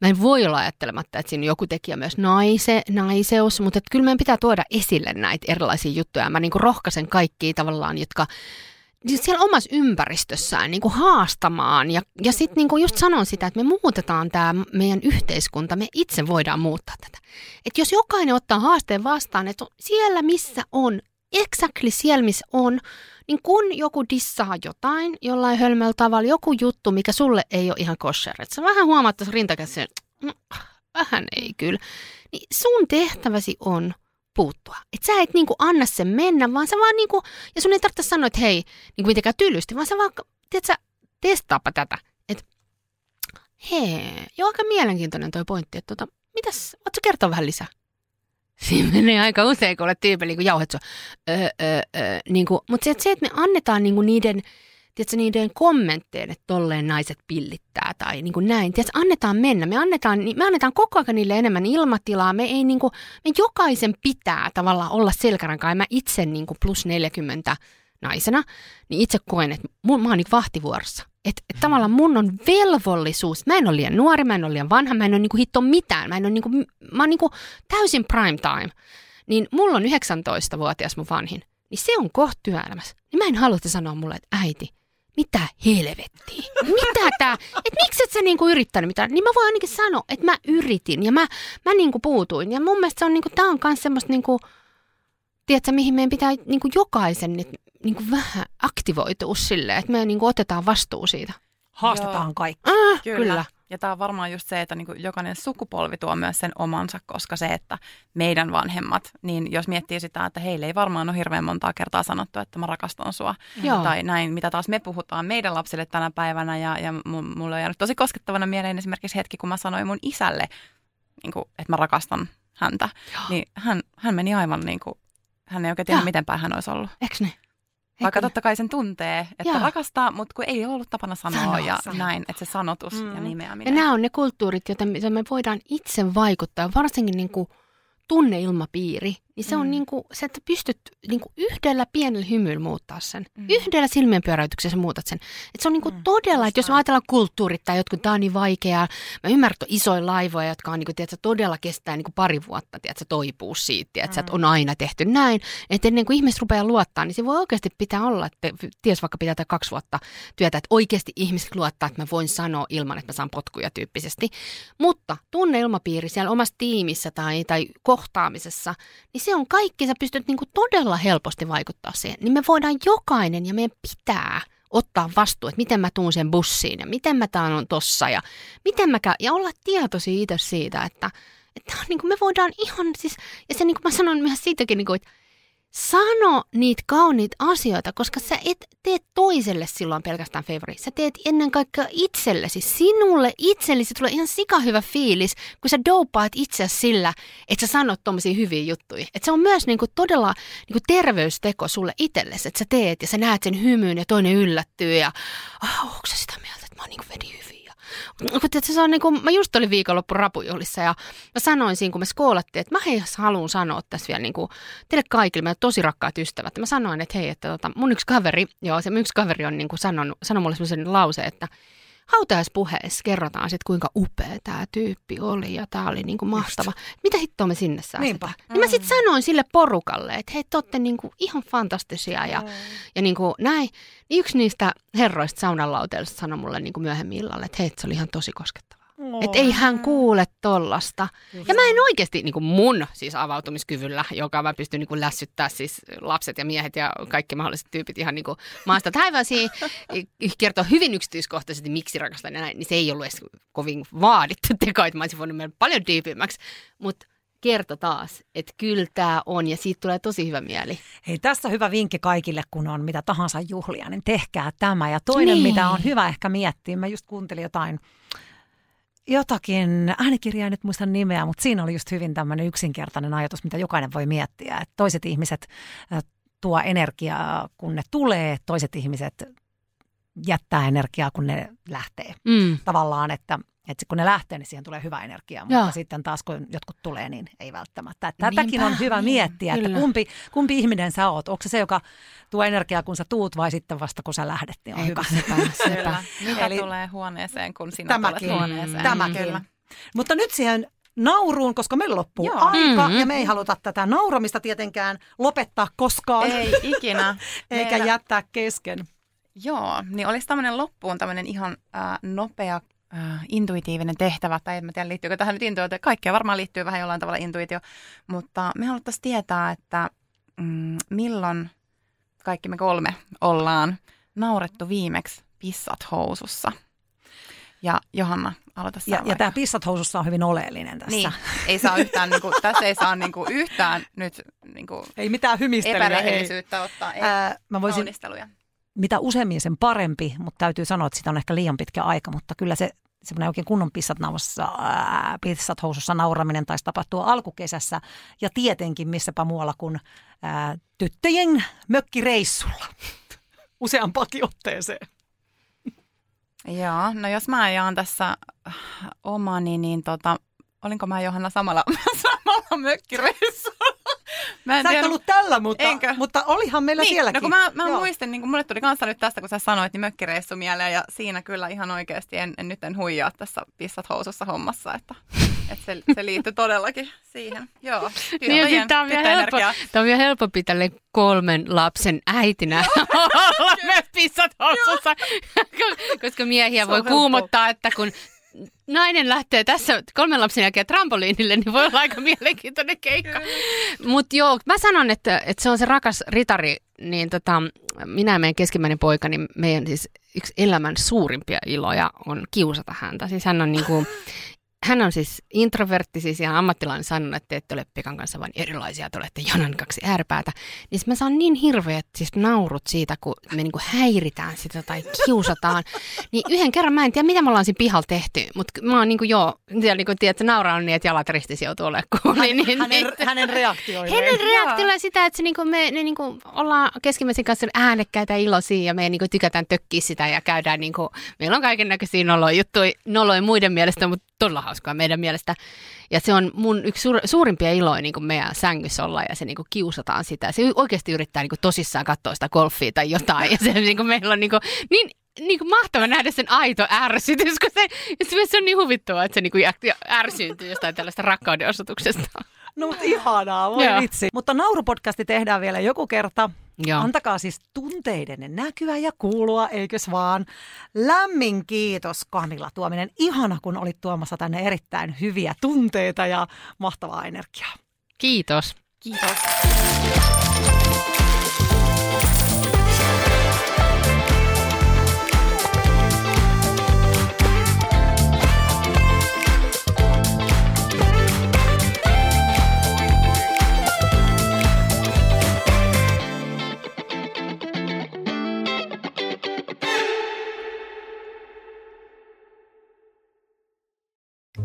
Mä en voi olla ajattelematta, että siinä on joku tekijä myös naise, naiseus, mutta että kyllä meidän pitää tuoda esille näitä erilaisia juttuja. Mä niin kuin rohkaisen kaikkia tavallaan, jotka siellä omassa ympäristössään niin kuin haastamaan. Ja, ja sitten niin just sanon sitä, että me muutetaan tämä meidän yhteiskunta, me itse voidaan muuttaa tätä. Että jos jokainen ottaa haasteen vastaan, että siellä missä on, exactly siellä missä on, niin kun joku dissaa jotain jollain hölmöllä tavalla, joku juttu, mikä sulle ei ole ihan kosher, että sä vähän huomaat tässä rintakässä, mm, vähän ei kyllä, niin sun tehtäväsi on puuttua. Että sä et niinku anna sen mennä, vaan sä vaan niinku, ja sun ei tarvitse sanoa, että hei, niinku mitenkään tylysti, vaan sä vaan, tiedät sä, testaapa tätä. Että hei, joo aika mielenkiintoinen toi pointti, että tota, mitäs, ootko kertoa vähän lisää? Siinä menee aika usein, kun olet tyypillä niin jauhet öö, öö, öö, niin kuin, mutta se, että se, että me annetaan niin kuin niiden, tiedätkö, niiden kommentteille, että tolleen naiset pillittää tai niin kuin näin. Tiedätkö, annetaan mennä. Me annetaan, me annetaan koko ajan niille enemmän ilmatilaa. Me, ei, niin kuin, me jokaisen pitää tavallaan olla selkärankaa. Mä itse niin kuin plus 40 naisena, niin itse koen, että mä oon niin vahtivuorossa. Että et tavallaan mun on velvollisuus, mä en ole liian nuori, mä en ole liian vanha, mä en ole niinku hitto mitään, mä en ole niinku, mä oon niinku täysin prime time. Niin mulla on 19-vuotias mun vanhin, niin se on kohta työelämässä. Niin mä en halua sanoa mulle, että äiti, mitä helvettiä? Mitä tää? Et miksi et sä niinku yrittänyt mitään? Niin mä voin ainakin sanoa, että mä yritin ja mä, mä niinku puutuin. Ja mun mielestä se on niinku, tää on kans semmoista niinku, tiedätkö, mihin meidän pitää niinku jokaisen nyt niin kuin vähän aktivoituu silleen, että me niin kuin otetaan vastuu siitä. Haastetaan Joo. kaikki. Ah, kyllä. kyllä. Ja tämä on varmaan just se, että niin kuin jokainen sukupolvi tuo myös sen omansa, koska se, että meidän vanhemmat, niin jos miettii sitä, että heille ei varmaan ole hirveän montaa kertaa sanottu, että mä rakastan sua. Joo. Tai näin, mitä taas me puhutaan meidän lapsille tänä päivänä. Ja, ja mulle on jäänyt tosi koskettavana mieleen esimerkiksi hetki, kun mä sanoin mun isälle, niin kuin, että mä rakastan häntä. Joo. Niin hän, hän meni aivan niin kuin, hän ei oikein tiedä, miten päin hän olisi ollut. Eikö niin? Vaikka totta kai sen tuntee, että Joo. rakastaa, mutta kun ei ollut tapana sanoa Sano, ja sano. näin, että se sanotus mm. ja nimeäminen. Ja nämä on ne kulttuurit, joita me voidaan itse vaikuttaa, varsinkin niin kuin tunneilmapiiri, niin se on mm. niin kuin, se, että pystyt niin kuin yhdellä pienellä hymyllä muuttaa sen. Mm. Yhdellä silmien pyöräytyksessä muutat sen. Et se on niin kuin mm. todella, että jos me ajatellaan kulttuurit tai jotkut, tämä on niin vaikeaa. Mä ymmärrän, että on isoja laivoja, jotka on niin kuin, tiedätkö, todella kestää niin kuin pari vuotta, tiedätkö, toipuu siitä, tiedätkö, mm. että on aina tehty näin. Että ennen kuin ihmiset rupeaa luottaa, niin se voi oikeasti pitää olla, että ties vaikka pitää kaksi vuotta työtä, että oikeasti ihmiset luottaa, että mä voin sanoa ilman, että mä saan potkuja tyyppisesti. Mutta tunneilmapiiri siellä omassa tiimissä tai, tai kohtaamisessa, niin se on kaikki, sä pystyt niin kuin todella helposti vaikuttaa siihen. Niin me voidaan jokainen ja meidän pitää ottaa vastuu, että miten mä tuun sen bussiin ja miten mä taan tossa ja miten mä käyn, ja olla tietoisia itse siitä, että, että niin kuin me voidaan ihan siis, ja se niin kuin mä sanon myös siitäkin, niin kuin, että Sano niitä kauniita asioita, koska sä et tee toiselle silloin pelkästään favori. Sä teet ennen kaikkea itsellesi. Sinulle itsellesi tulee ihan sikahyvä fiilis, kun sä dopaat itse sillä, että sä sanot tommosia hyviä juttuja. Et se on myös niinku todella niinku terveysteko sulle itsellesi, että sä teet ja sä näet sen hymyyn ja toinen yllättyy ja oh, onko sä sitä mieltä, että mä oon niinku vedi hyvin tiedätkö, se on niin kuin, mä just olin viikonloppu rapujuhlissa ja mä sanoin siinä, kun me skoolattiin, että mä hei, haluan sanoa tässä vielä niin kuin, teille kaikille, meidän tosi rakkaat ystävät. Mä sanoin, että hei, että tota, mun yksi kaveri, joo, se yksi kaveri on niin kuin sanonut, sanonut mulle sellaisen lause, että hautajaispuheessa kerrotaan sitten, kuinka upea tämä tyyppi oli ja tämä oli niinku mahtava. Just. Mitä hittoa me sinne säästetään? Mm. Niin mä sitten sanoin sille porukalle, että hei, te olette niinku ihan fantastisia ja, mm. ja niinku näin. Niin yksi niistä herroista saunanlauteelista sanoi mulle niinku myöhemmin illalla, että hei, se oli ihan tosi koskettava. Että ei hän kuule tollasta. Ja mä en oikeasti niin kuin mun siis avautumiskyvyllä, joka mä pystyn niin kuin lässyttää siis lapset ja miehet ja kaikki mahdolliset tyypit ihan niin kuin maasta taivasiin, kertoa hyvin yksityiskohtaisesti, miksi rakastan ja näin, niin se ei ollut edes kovin vaadittu teko, että mä olisin voinut mennä paljon diipimmäksi. Mutta kertoi taas, että kyllä tämä on ja siitä tulee tosi hyvä mieli. Hei, tässä hyvä vinkki kaikille, kun on mitä tahansa juhlia, niin tehkää tämä. Ja toinen, niin. mitä on hyvä ehkä miettiä, mä just kuuntelin jotain jotakin, äänikirjaa en nyt muista nimeä, mutta siinä oli just hyvin tämmöinen yksinkertainen ajatus, mitä jokainen voi miettiä. Että toiset ihmiset tuo energiaa, kun ne tulee, toiset ihmiset jättää energiaa, kun ne lähtee. Mm. Tavallaan, että, että kun ne lähtee, niin siihen tulee hyvä energia, mutta Joo. sitten taas kun jotkut tulee, niin ei välttämättä. Tätäkin Niinpä, on hyvä niin, miettiä, kyllä. että kumpi, kumpi ihminen sä oot. Onko se se, joka tuo energiaa, kun sä tuut vai sitten vasta, kun sä lähdet, niin on ei, hyvä. Sepä, sepä. Mitä Eli, tulee huoneeseen, kun sinä tämäkin, tulet huoneeseen. Tämäkin. Kyllä. Mutta nyt siihen nauruun, koska meillä loppuu Joo. aika mm-hmm. ja me ei haluta tätä nauramista tietenkään lopettaa koskaan. Ei ikinä. Eikä Meillä... jättää kesken. Joo, niin olisi tämmöinen loppuun tämmöinen ihan äh, nopea äh, intuitiivinen tehtävä, tai en mä tiedä liittyykö tähän nyt intuitio, kaikkea varmaan liittyy vähän jollain tavalla intuitio, mutta me haluttaisiin tietää, että mm, milloin kaikki me kolme ollaan naurettu viimeksi pissat housussa. Ja Johanna, aloita Ja, ja tämä pissat housussa on hyvin oleellinen tässä. Niin, ei saa yhtään, niin kuin, tässä ei saa niin kuin, yhtään nyt niin kuin, ei mitään hymistelyä. Epärehellisyyttä ei. ottaa, ei Ää, mä voisin, mitä useammin sen parempi, mutta täytyy sanoa, että sitä on ehkä liian pitkä aika, mutta kyllä se semmoinen oikein kunnon pissat, naussa, ää, pissat housussa nauraminen taisi tapahtua alkukesässä ja tietenkin missäpä muualla kuin ää, tyttöjen mökkireissulla useampakin otteeseen. Joo, no jos mä jaan tässä omani, niin tota, olinko mä Johanna samalla, samalla mökkireissulla? Mä en sä tiedä, et ollut tällä, mutta, Enkö? mutta olihan meillä niin, sielläkin. No kun mä, mä muistin, niin kun mulle tuli kanssa nyt tästä, kun sä sanoit, niin mökkireissu mieleen ja siinä kyllä ihan oikeasti en, en nyt en huijaa tässä pissat housussa hommassa, että, että se, se liittyy todellakin siihen. Joo, niin, tämä on, vielä helppo, tämä on vielä helpompi tälle kolmen lapsen äitinä olla myös pissat housussa, koska miehiä voi kuumottaa, että kun nainen lähtee tässä kolmen lapsen jälkeen trampoliinille, niin voi olla aika mielenkiintoinen keikka. Mutta joo, mä sanon, että, että se on se rakas ritari, niin tota, minä ja meidän keskimmäinen poika, niin meidän siis yksi elämän suurimpia iloja on kiusata häntä. Siis hän on niinku hän on siis introvertti, siis ihan ammattilainen sanonut, että te ette ole Pekan kanssa vain erilaisia, te olette Janan kaksi ääripäätä. Niin mä saan niin hirveät siis naurut siitä, kun me niinku häiritään sitä tai kiusataan. Niin yhden kerran mä en tiedä, mitä me ollaan siinä pihalla tehty, mutta mä oon niinku joo, siellä niinku tiedät, että nauraa on niin, että jalat ristissä joutuu olemaan Hän, niin, hänen, niin, hänen reaktioilleen. Hänen reaktioilla sitä, että se niinku me ne niinku ollaan keskimmäisen kanssa äänekkäitä ja iloisia ja me niinku tykätään tökkiä sitä ja käydään niinku, meillä on kaiken näköisiä noloja juttuja, noloja muiden mielestä, mutta todella hauskaa meidän mielestä. Ja se on mun yksi suur, suurimpia iloja niin kuin meidän sängyssä olla ja se niin kuin kiusataan sitä. Se oikeasti yrittää niin kuin tosissaan katsoa sitä golfia tai jotain ja se niin kuin meillä on niin, kuin, niin niin kuin mahtava nähdä sen aito ärsytys, kun se, se on niin huvittavaa, että se niin kuin ärsyyntyy jostain tällaista rakkauden osoituksesta. No mutta ihanaa, voi vitsi. Mutta naurupodcasti tehdään vielä joku kerta. Joo. Antakaa siis tunteiden näkyä ja kuulua, eikös vaan. Lämmin kiitos Kamilla Tuominen. Ihana, kun olit tuomassa tänne erittäin hyviä tunteita ja mahtavaa energiaa. Kiitos. Kiitos.